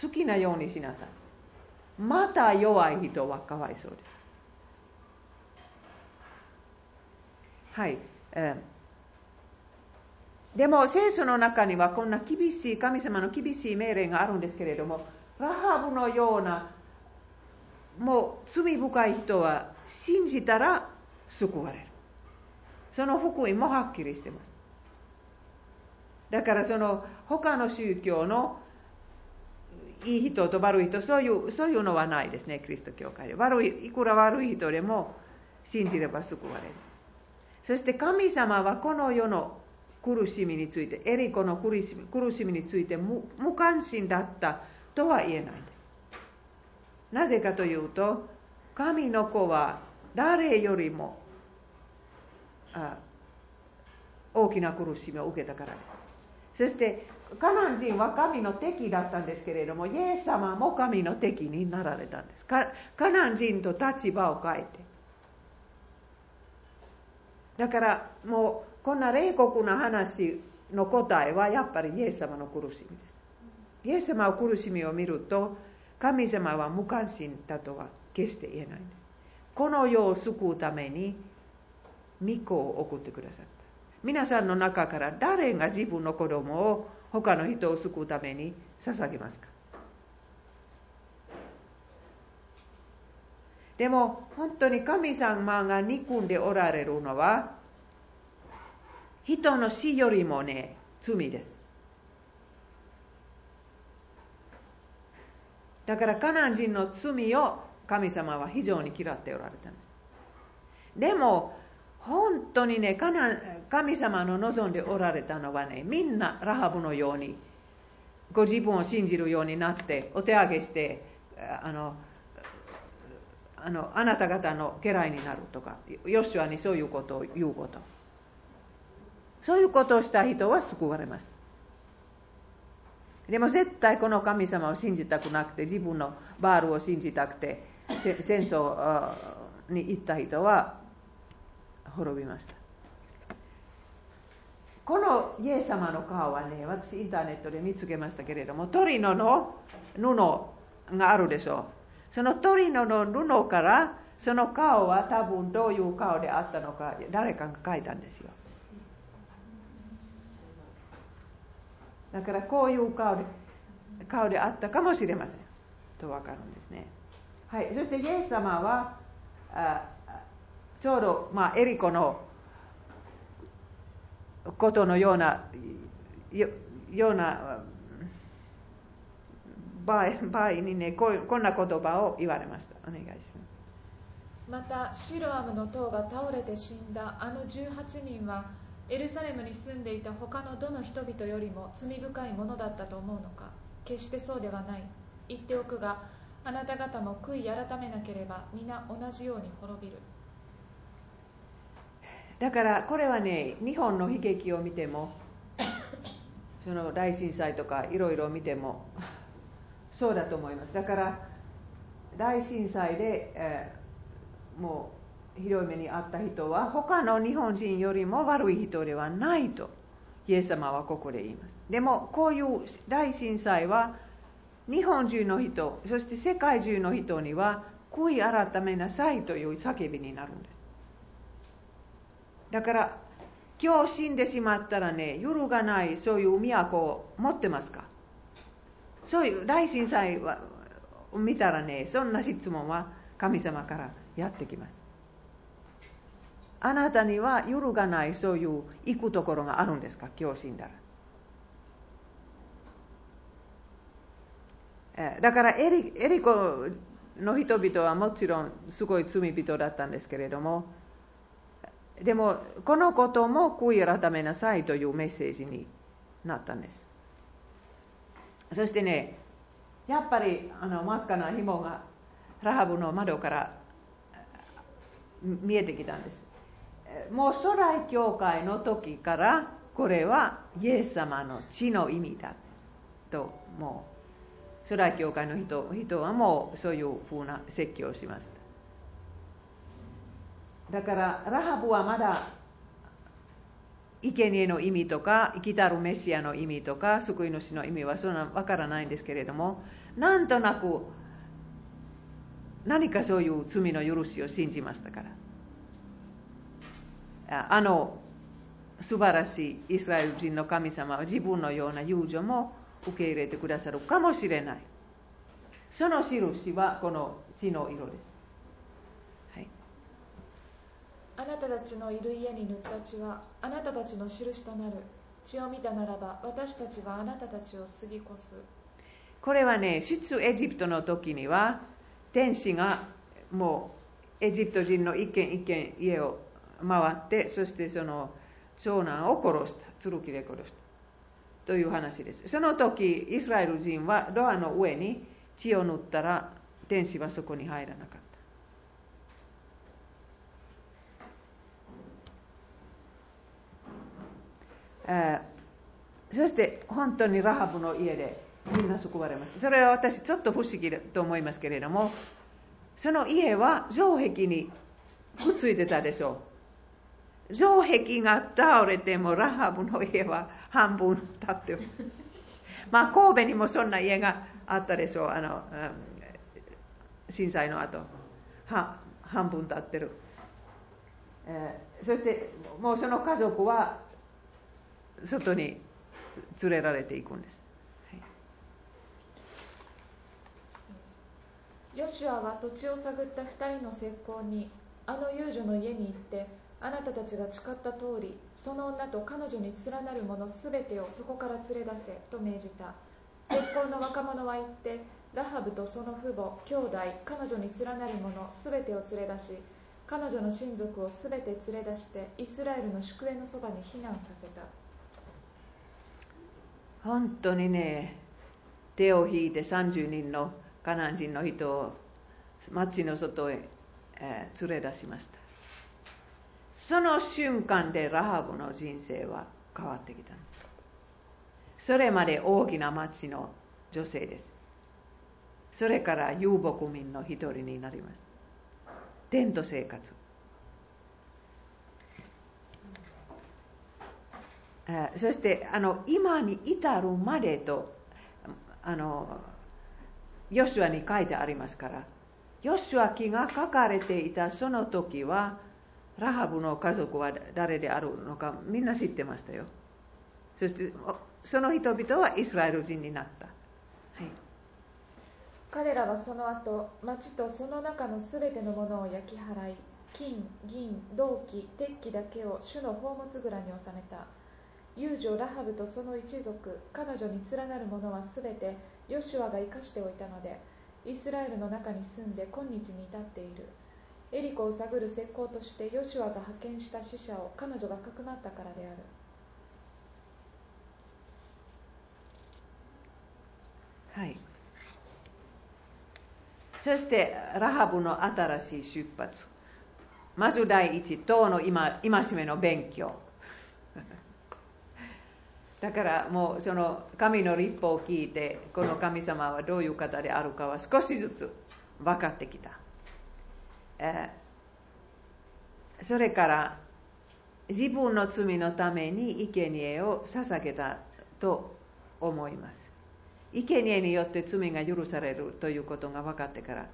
好きなようにしなさい。また弱い人はかわいそうです。はい、えー、でも聖書の中にはこんな厳しい神様の厳しい命令があるんですけれどもラハブのようなもう罪深い人は信じたら救われる。その福音もはっきりしてます。だからその他の宗教のいい人と悪い人そういうそういうのはないですねキリスト教会で。悪いいくら悪い人でも信じれば救われる。そして神様はこの世の苦しみについてエリコの苦しみ苦しみについて無関心だったとは言えないんですなぜかというと神の子は誰よりもあ大きな苦しみを受けたからですそしてカナン人は神の敵だったんですけれどもイエス様も神の敵になられたんですカナン人と立場を変えてだからもうこんな冷酷な話の答えはやっぱりイエス様の苦しみです。イエス様の苦しみを見ると神様は無関心だとは決して言えないんです。この世を救うために御子を送ってくださった。皆さんの中から誰が自分の子供を他の人を救うために捧げますか？でも本当に神様が憎んでおられるのは人の死よりもね罪です。だからカナン人の罪を神様は非常に嫌っておられたんです。でも本当にねカナ神様の望んでおられたのはねみんなラハブのようにご自分を信じるようになってお手上げしてあのあのあなた方の家来になるとかヨシュアにそういうことを言うこと。そういうことをした人は救われます。でも絶対この神様を信じたくなくて自分のバールを信じたくて戦争に行った人は滅びました。このイエス様の顔はね私インターネットで見つけましたけれども鳥のの布があるでしょう。その鳥のの布からその顔は多分どういう顔であったのか誰かが書いたんですよ。だからこういう顔で顔であったかもしれません。と分かるんですね。はい。そしてイエス様はあちょうど、まあ、エリコのことのようなよような場合場合にねこうこんな言葉を言われました。お願いします。またシロアムの塔が倒れて死んだあの18人はエルサレムに住んでいた他のどの人々よりも罪深いものだったと思うのか？決してそうではない。言っておくがあなた方も悔い改めなければ皆同じように滅びる。だからこれはね日本の悲劇を見てもその大震災とかいろいろ見てもそうだと思います。だから大震災で、えー、もうひどい目に遭った人は他の日本人よりも悪い人ではないとイエス様はここで言います。でもこういう大震災は日本中の人そして世界中の人には悔い改めなさいという叫びになるんです。だから今日死んでしまったらね揺るがないそういう都を持ってますか？そういう大震災を見たらねそんな質問は神様からやってきます。あなたには揺るがないそういう行くところがあるんですか？今日死んだらだからエリエリコの人々はもちろんすごい罪人だったんですけれどもでもこのことも悔い改めなさいというメッセージになったんです。そしてねやっぱりあの真っ赤な紐がラハブの窓から見えてきたんです。もう初代教会の時からこれはイエス様の血の意味だともう初代教会の人人はもうそういうふうな説教をしましただからラハブはまだ生贄の意味とか生きたるメシアの意味とか救い主の意味はそんなわからないんですけれどもなんとなく何かそういう罪の許しを信じましたから。あの素晴らしいイスラエル人の神様は自分のような友情も受け入れてくださるかもしれない。その印はこの血の色です。あなたたちのいる家に塗った血はあなたたちの印となる。血を見たならば私たちはあなたたちを過ぎ越す。これはね出エジプトの時には天使がもうエジプト人の一軒一軒家を回ってそしてその長男を殺した。剣で殺した。という話です。その時イスラエル人はドアの上に血を塗ったら天使はそこに入らなかった、そして本当にラハブの家でみんな救われます。それは私ちょっと不思議だと思いますけれどもその家は城壁にくっついてたでしょう。城壁が倒れてもラハブの家は半分立ってます。まあ神戸にもそんな家があったでしょう。あの、震災の後。は半分立ってる、えー、そしてもうその家族は外に連れられていくんです。ヨシュアは土地を探った2人の石膏にあの遊女の家に行ってあなたたちが誓った通りその女と彼女に連なる者すべてをそこから連れ出せと命じた。石膏の若者は行ってラハブとその父母兄弟彼女に連なる者すべてを連れ出し彼女の親族をすべて連れ出してイスラエルの宿営のそばに避難させた。本当にね手を引いて30人のカナン人の人を町の外へ、えー、連れ出しました。その瞬間でラハブの人生は変わってきた。それまで大きな町の女性です。それから遊牧民の一人になります。テント生活。そしてあの今に至るまでとあのヨシュアに書いてありますからヨシュア記が書かれていたその時はラハブの家族は誰であるのかみんな知ってましたよ。そしてその人々はイスラエル人になった、はい、彼らはその後町とその中のすべてのものを焼き払い金銀銅器鉄器だけを主の宝物蔵に収めた。遊女ラハブとその一族彼女に連なる者はすべてヨシュアが生かしておいたのでイスラエルの中に住んで今日に至っている。エリコを探る石膏としてヨシュアが派遣した死者を彼女がかくまったからである。はい。そしてラハブの新しい出発。まず第一党の今戒めの勉強。だからもうその神の立法を聞いてこの神様はどういう方であるかは少しずつ分かってきた、え、それから自分の罪のために生贄を捧げたと思います。生贄によって罪が許されるということが分かってから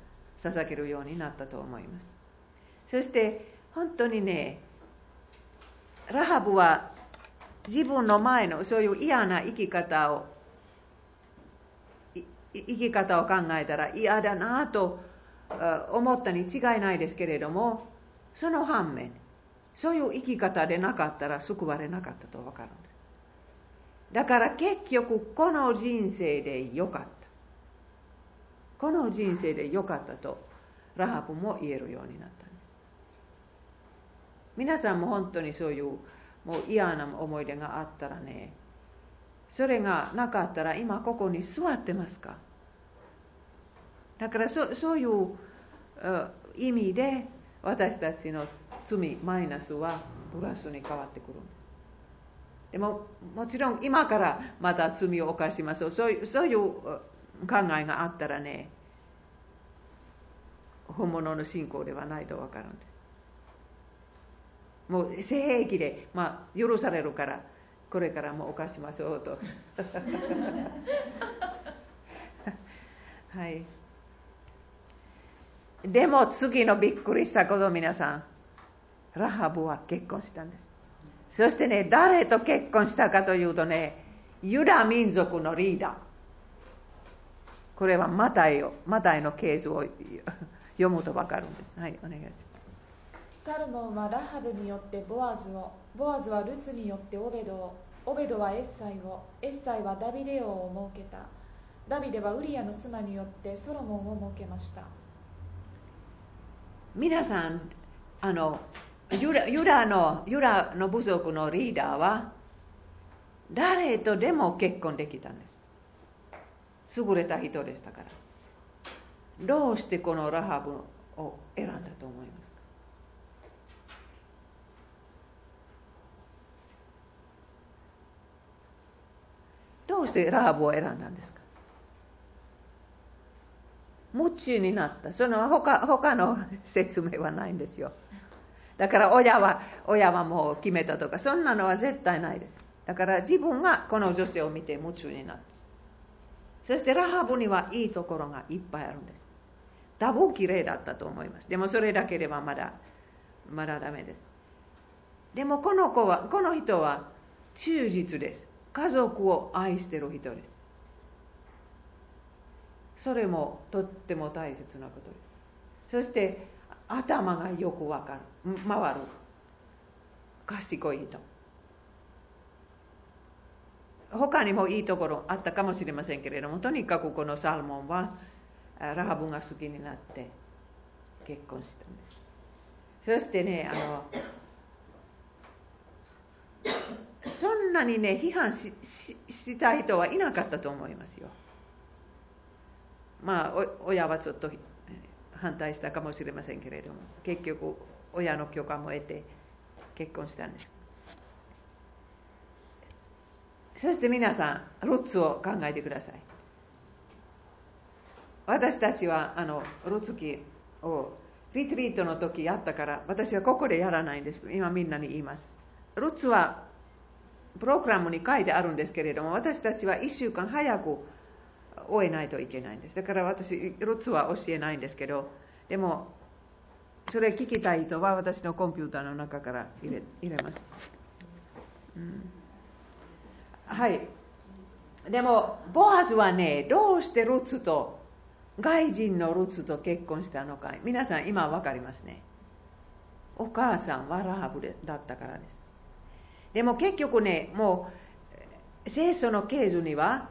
捧げるようになったと思います。そして本当にねラハブは自分の前のそういう嫌な生き方を生き方を考えたら嫌だなと思ったに違いないですけれどもその反面そういう生き方でなかったら救われなかったと分かるんです。だから結局この人生でよかった。この人生でよかったとラハブも言えるようになったんです。皆さんも本当にそういうもう嫌な思い出があったらねそれがなかったら今ここに座ってますか？だからそそういう意味で私たちの罪マイナスはプラスに変わってくる。でももちろん今からまた罪を犯しますそう。いうそういう考えがあったらね本物の信仰ではないと分かるんです。もう性平気で、まあ、許されるからこれからも犯しましょうと。はい。でも次のびっくりしたこと皆さん。ラハブは結婚したんです。そしてね誰と結婚したかというとねユダ民族のリーダー。これはマタイをマタイのケースを読むと分かるんです。はいお願いします。サルモンはラハブによってボアズを、ボアズはルツによってオベドを、オベドはエッサイを、エッサイはダビデ王を設けた。ダビデはウリアの妻によってソロモンを設けました。皆さん、あの、ユラユラのユラの部族のリーダーは誰とでも結婚できたんです。優れた人でしたから。どうしてこのラハブを選んだと思いますか？どうしてラーブを選んだんですか？夢中になった。その他他の説明はないんですよ。だから親は、親はもう決めたとか、そんなのは絶対ないです。だから自分がこの女性を見て夢中になった。そしてラハブにはいいところがいっぱいあるんです。多分綺麗だったと思います。でもそれだけではまだ、まだダメです。でもこの子は、この人は忠実です。家族を愛してる人ですそれもとっても大切なこと。ですそして頭がよくわかる。回る。賢い人。他にもいいところあったかもしれませんけれどもとにかくこのサルモンはラハブが好きになって結婚したんです。そしてねあのそんなにね批判しした人はいなかったと思いますよ。まあ親はちょっと反対したかもしれませんけれども結局親の許可も得て結婚したんです。そして皆さんルッツを考えてください。私たちはあのルツキをリトリートの時やったから私はここでやらないんです。今みんなに言います。ルッツはプログラムに書いてあるんですけれども、私たちは1週間早く終えないといけないんです。だから私、ルツは教えないんですけど、でも、それ聞きたい人は私のコンピューターの中から入れ入れます。うん、はい。でも、ボアズはね、どうしてルツと、外人のルツと結婚したのか、皆さん今わかりますね。お母さんはラハブだったからです。でも結局ね、もう、聖書のケースには、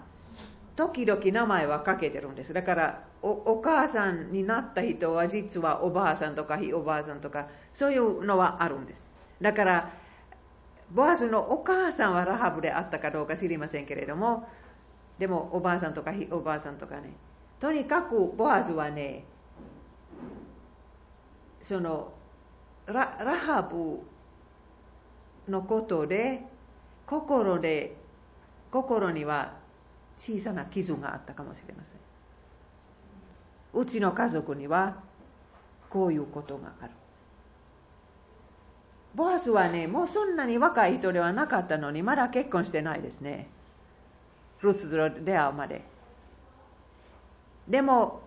時々名前はかけてるんです。だからお、お母さんになった人は実はおばあさんとかひおばあさんとか、そういうのはあるんです。だから、ボアスのお母さんはラハブであったかどうか知りませんけれども、でもおばあさんとかひおばあさんとかね、とにかくボアズはね、そのララハブのことで心で心には小さな傷があったかもしれません。うちの家族にはこういうことがある。ボアスはねもうそんなに若い人ではなかったのにまだ結婚してないですね。ルツと出会うまで。でも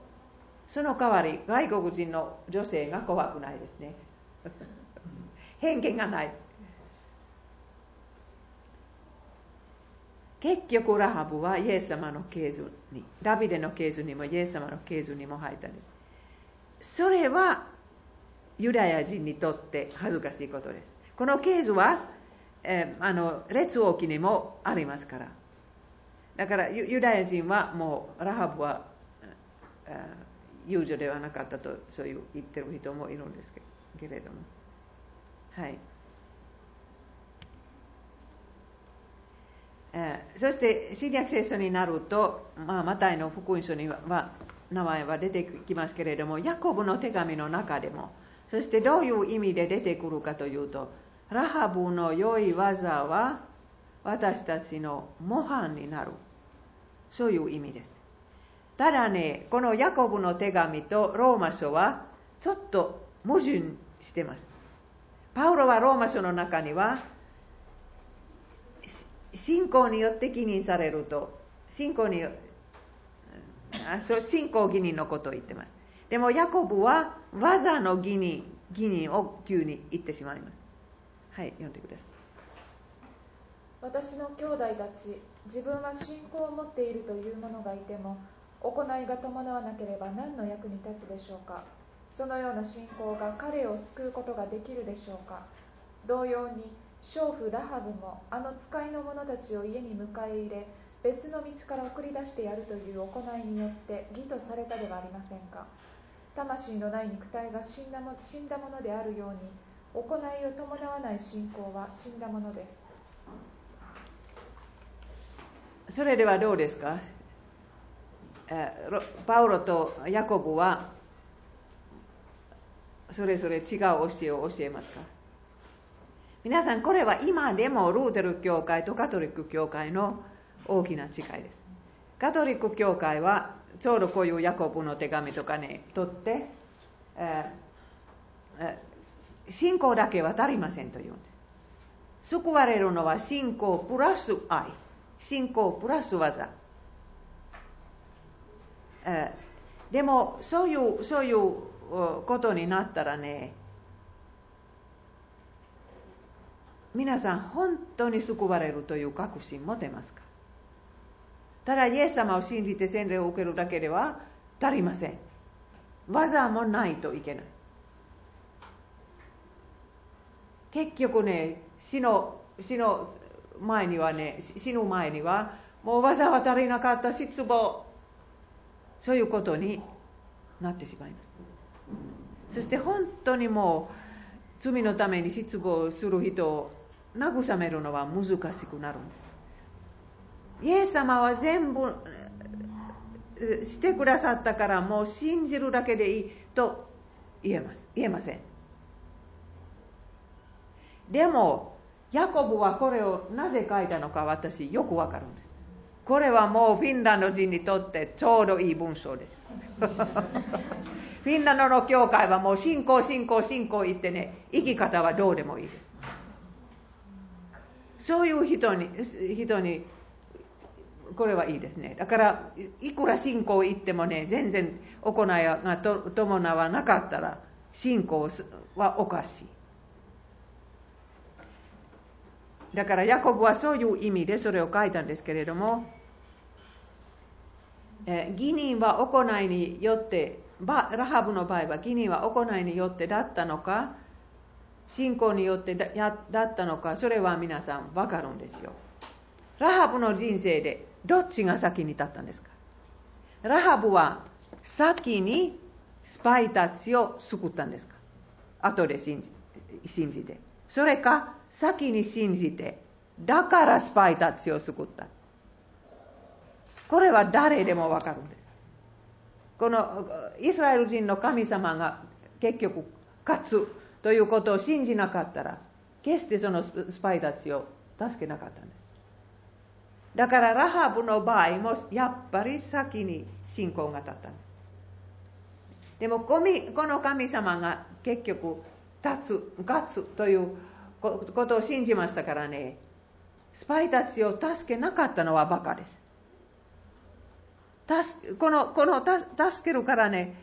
その代わり外国人の女性が怖くないですね。偏見がない。結局ラハブはイエス様の系図にダビデの系図にもイエス様の系図にも入ったんです。それはユダヤ人にとって恥ずかしいことです。この系図は、えー、あの列王記にもありますから。だからユダヤ人はもうラハブは遊女ではなかったとそういう言ってる人もいるんですけれども。はいえー、そして新約聖書になると、まあ、マタイの福音書には名前は出てきますけれどもヤコブの手紙の中でもそしてどういう意味で出てくるかというとラハブの良い技は私たちの模範になる。そういう意味です。ただねこのヤコブの手紙とローマ書はちょっと矛盾してます。パウロはローマ書の中には信仰によって義認されると、信仰に、あそう信仰義認のことを言ってます。でも、ヤコブは技の義認、義認を急に言ってしまいます。はい、読んでください。私の兄弟たち、自分は信仰を持っているという者がいても、行いが伴わなければ何の役に立つでしょうか。そのような信仰が彼を救うことができるでしょうか。同様に、娼婦ラハブもあの使いの者たちを家に迎え入れ別の道から送り出してやるという行いによって義とされたではありませんか。魂のない肉体が死んだも死んだものであるように行いを伴わない信仰は死んだものです。それではどうですか？パウロとヤコブはそれぞれ違う教えを教えますか？皆さんこれは今でもルーテル教会とカトリック教会の大きな違いです。カトリック教会はちょうどこういうヤコブの手紙とかね取って、えー、信仰だけは足りませんと言うんです。救われるのは信仰プラス愛。信仰プラス技、えー、でもそういうそういうことになったらね皆さん本当に救われるという確信持てますか？ただイエス様を信じて洗礼を受けるだけでは足りません。技もないといけない。結局ね死の死の前にはね死ぬ前にはもう技は足りなかった失望そういうことになってしまいます。そして本当にもう罪のために失望する人を慰めるのは難しくなるんです。イエス様は全部してくださったからもう信じるだけでいいと言えます言えません。でも、ヤコブはこれをなぜ書いたのか私よくわかるんです。これはもうフィンランド人にとってちょうどいい文章です。フィンランドの教会はもう信仰、信仰、信仰言ってね、生き方はどうでもいいです。そういう人に人にこれはいいですね。だから、いくら信仰行ってもね、全然行いが伴わなかったら、信仰はおかしい。だから、ヤコブはそういう意味でそれを書いたんですけれども、え義人は行いによって、ラハブの場合は義人は行いによってだったのか、信仰によってだだったのか、それは皆さん分かるんですよ。ラハブの人生でどっちが先に立ったんですか？ラハブは先にスパイたちを救ったんですか？後で信じ信じて。それか先に信じて、だからスパイたちを救った。これは誰でもわかるんです。このイスラエル人の神様が結局勝つということを信じなかったら、決してそのスパイたちを助けなかったんです。だからラハブの場合もやっぱり先に信仰が立ったんです。でもこの神様が結局立つ、勝つということを信じましたからね、スパイたちを助けなかったのはバカです。この、この助けるからね、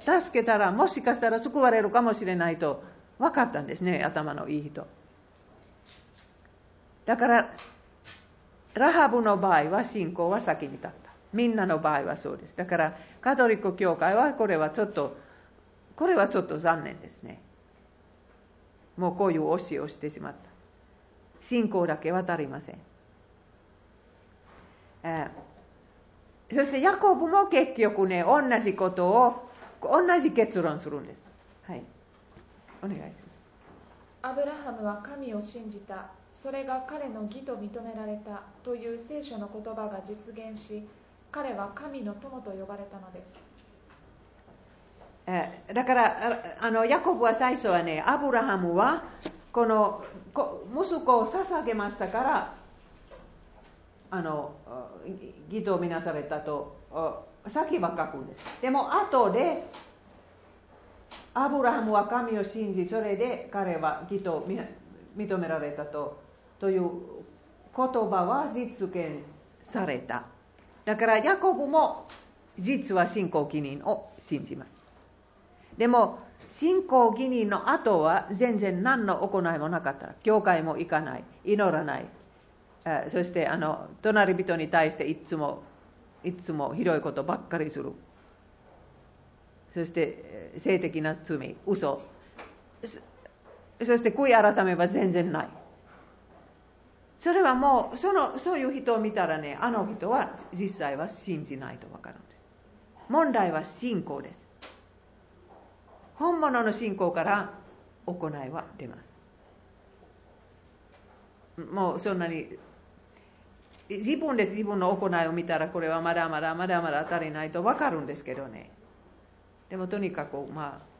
助けたらもしかしたら救われるかもしれないと分かったんですね、頭のいい人。だから、ラハブの場合は信仰は先に立った。みんなの場合はそうです。だから、カトリック教会はこれはちょっと、これはちょっと残念ですね。もうこういう教えをしてしまった。信仰だけは足りません。えー、そしてヤコブも結局ね、同じことを、同じ結論するんです。はい。お願いします。アブラハムは神を信じた。それが彼の義と認められたという聖書の言葉が実現し、彼は神の友と呼ばれたのです。えだからあのヤコブは最初はねアブラハムはこの息子を捧げましたからあの義とみなされたと先は書くんですでも後でアブラハムは神を信じそれで彼は義と認められたとという言葉は実現されただからヤコブも実は信仰記念を信じますでも、信仰義人の後は全然何の行いもなかった。教会も行かない。祈らない。そしてあの隣人に対していつもいつもひどいことばっかりする。そして性的な罪、嘘。そして悔い改めば全然ない。それはもうそのそういう人を見たらね、あの人は実際は信じないと分かるんです。問題は信仰です。本物の信仰から行いは出ます。もうそんなに自分です自分の行いを見たらこれはまだまだまだまだ足りないと分かるんですけどね。でもとにかくまあ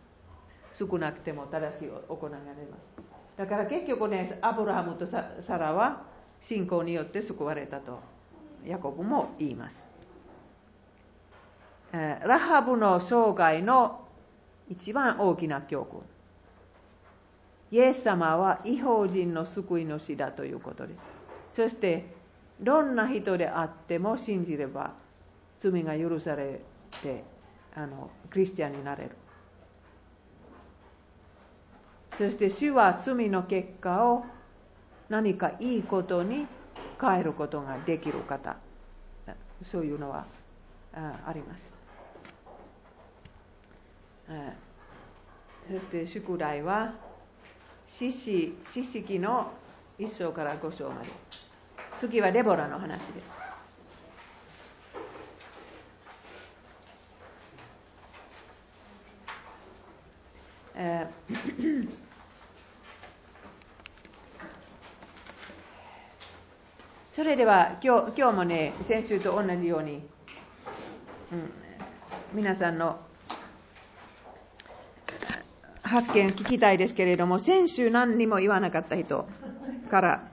少なくても正しい行いが出ます。だから結局ね、アブラハムとサラは信仰によって救われたとヤコブも言います。ラハブの生涯の一番大きな教訓。イエス様は違法人の救い主だということです。そして、どんな人であっても信じれば罪が許されてあのクリスチャンになれる。そして主は罪の結果を何かいいことに変えることができる方。そういうのはあります。そして宿題は四式四式の一章から五章まで次はデボラの話です。それでは今日今日もね先週と同じように、うん、皆さんの発見聞きたいですけれども、先週何にも言わなかった人から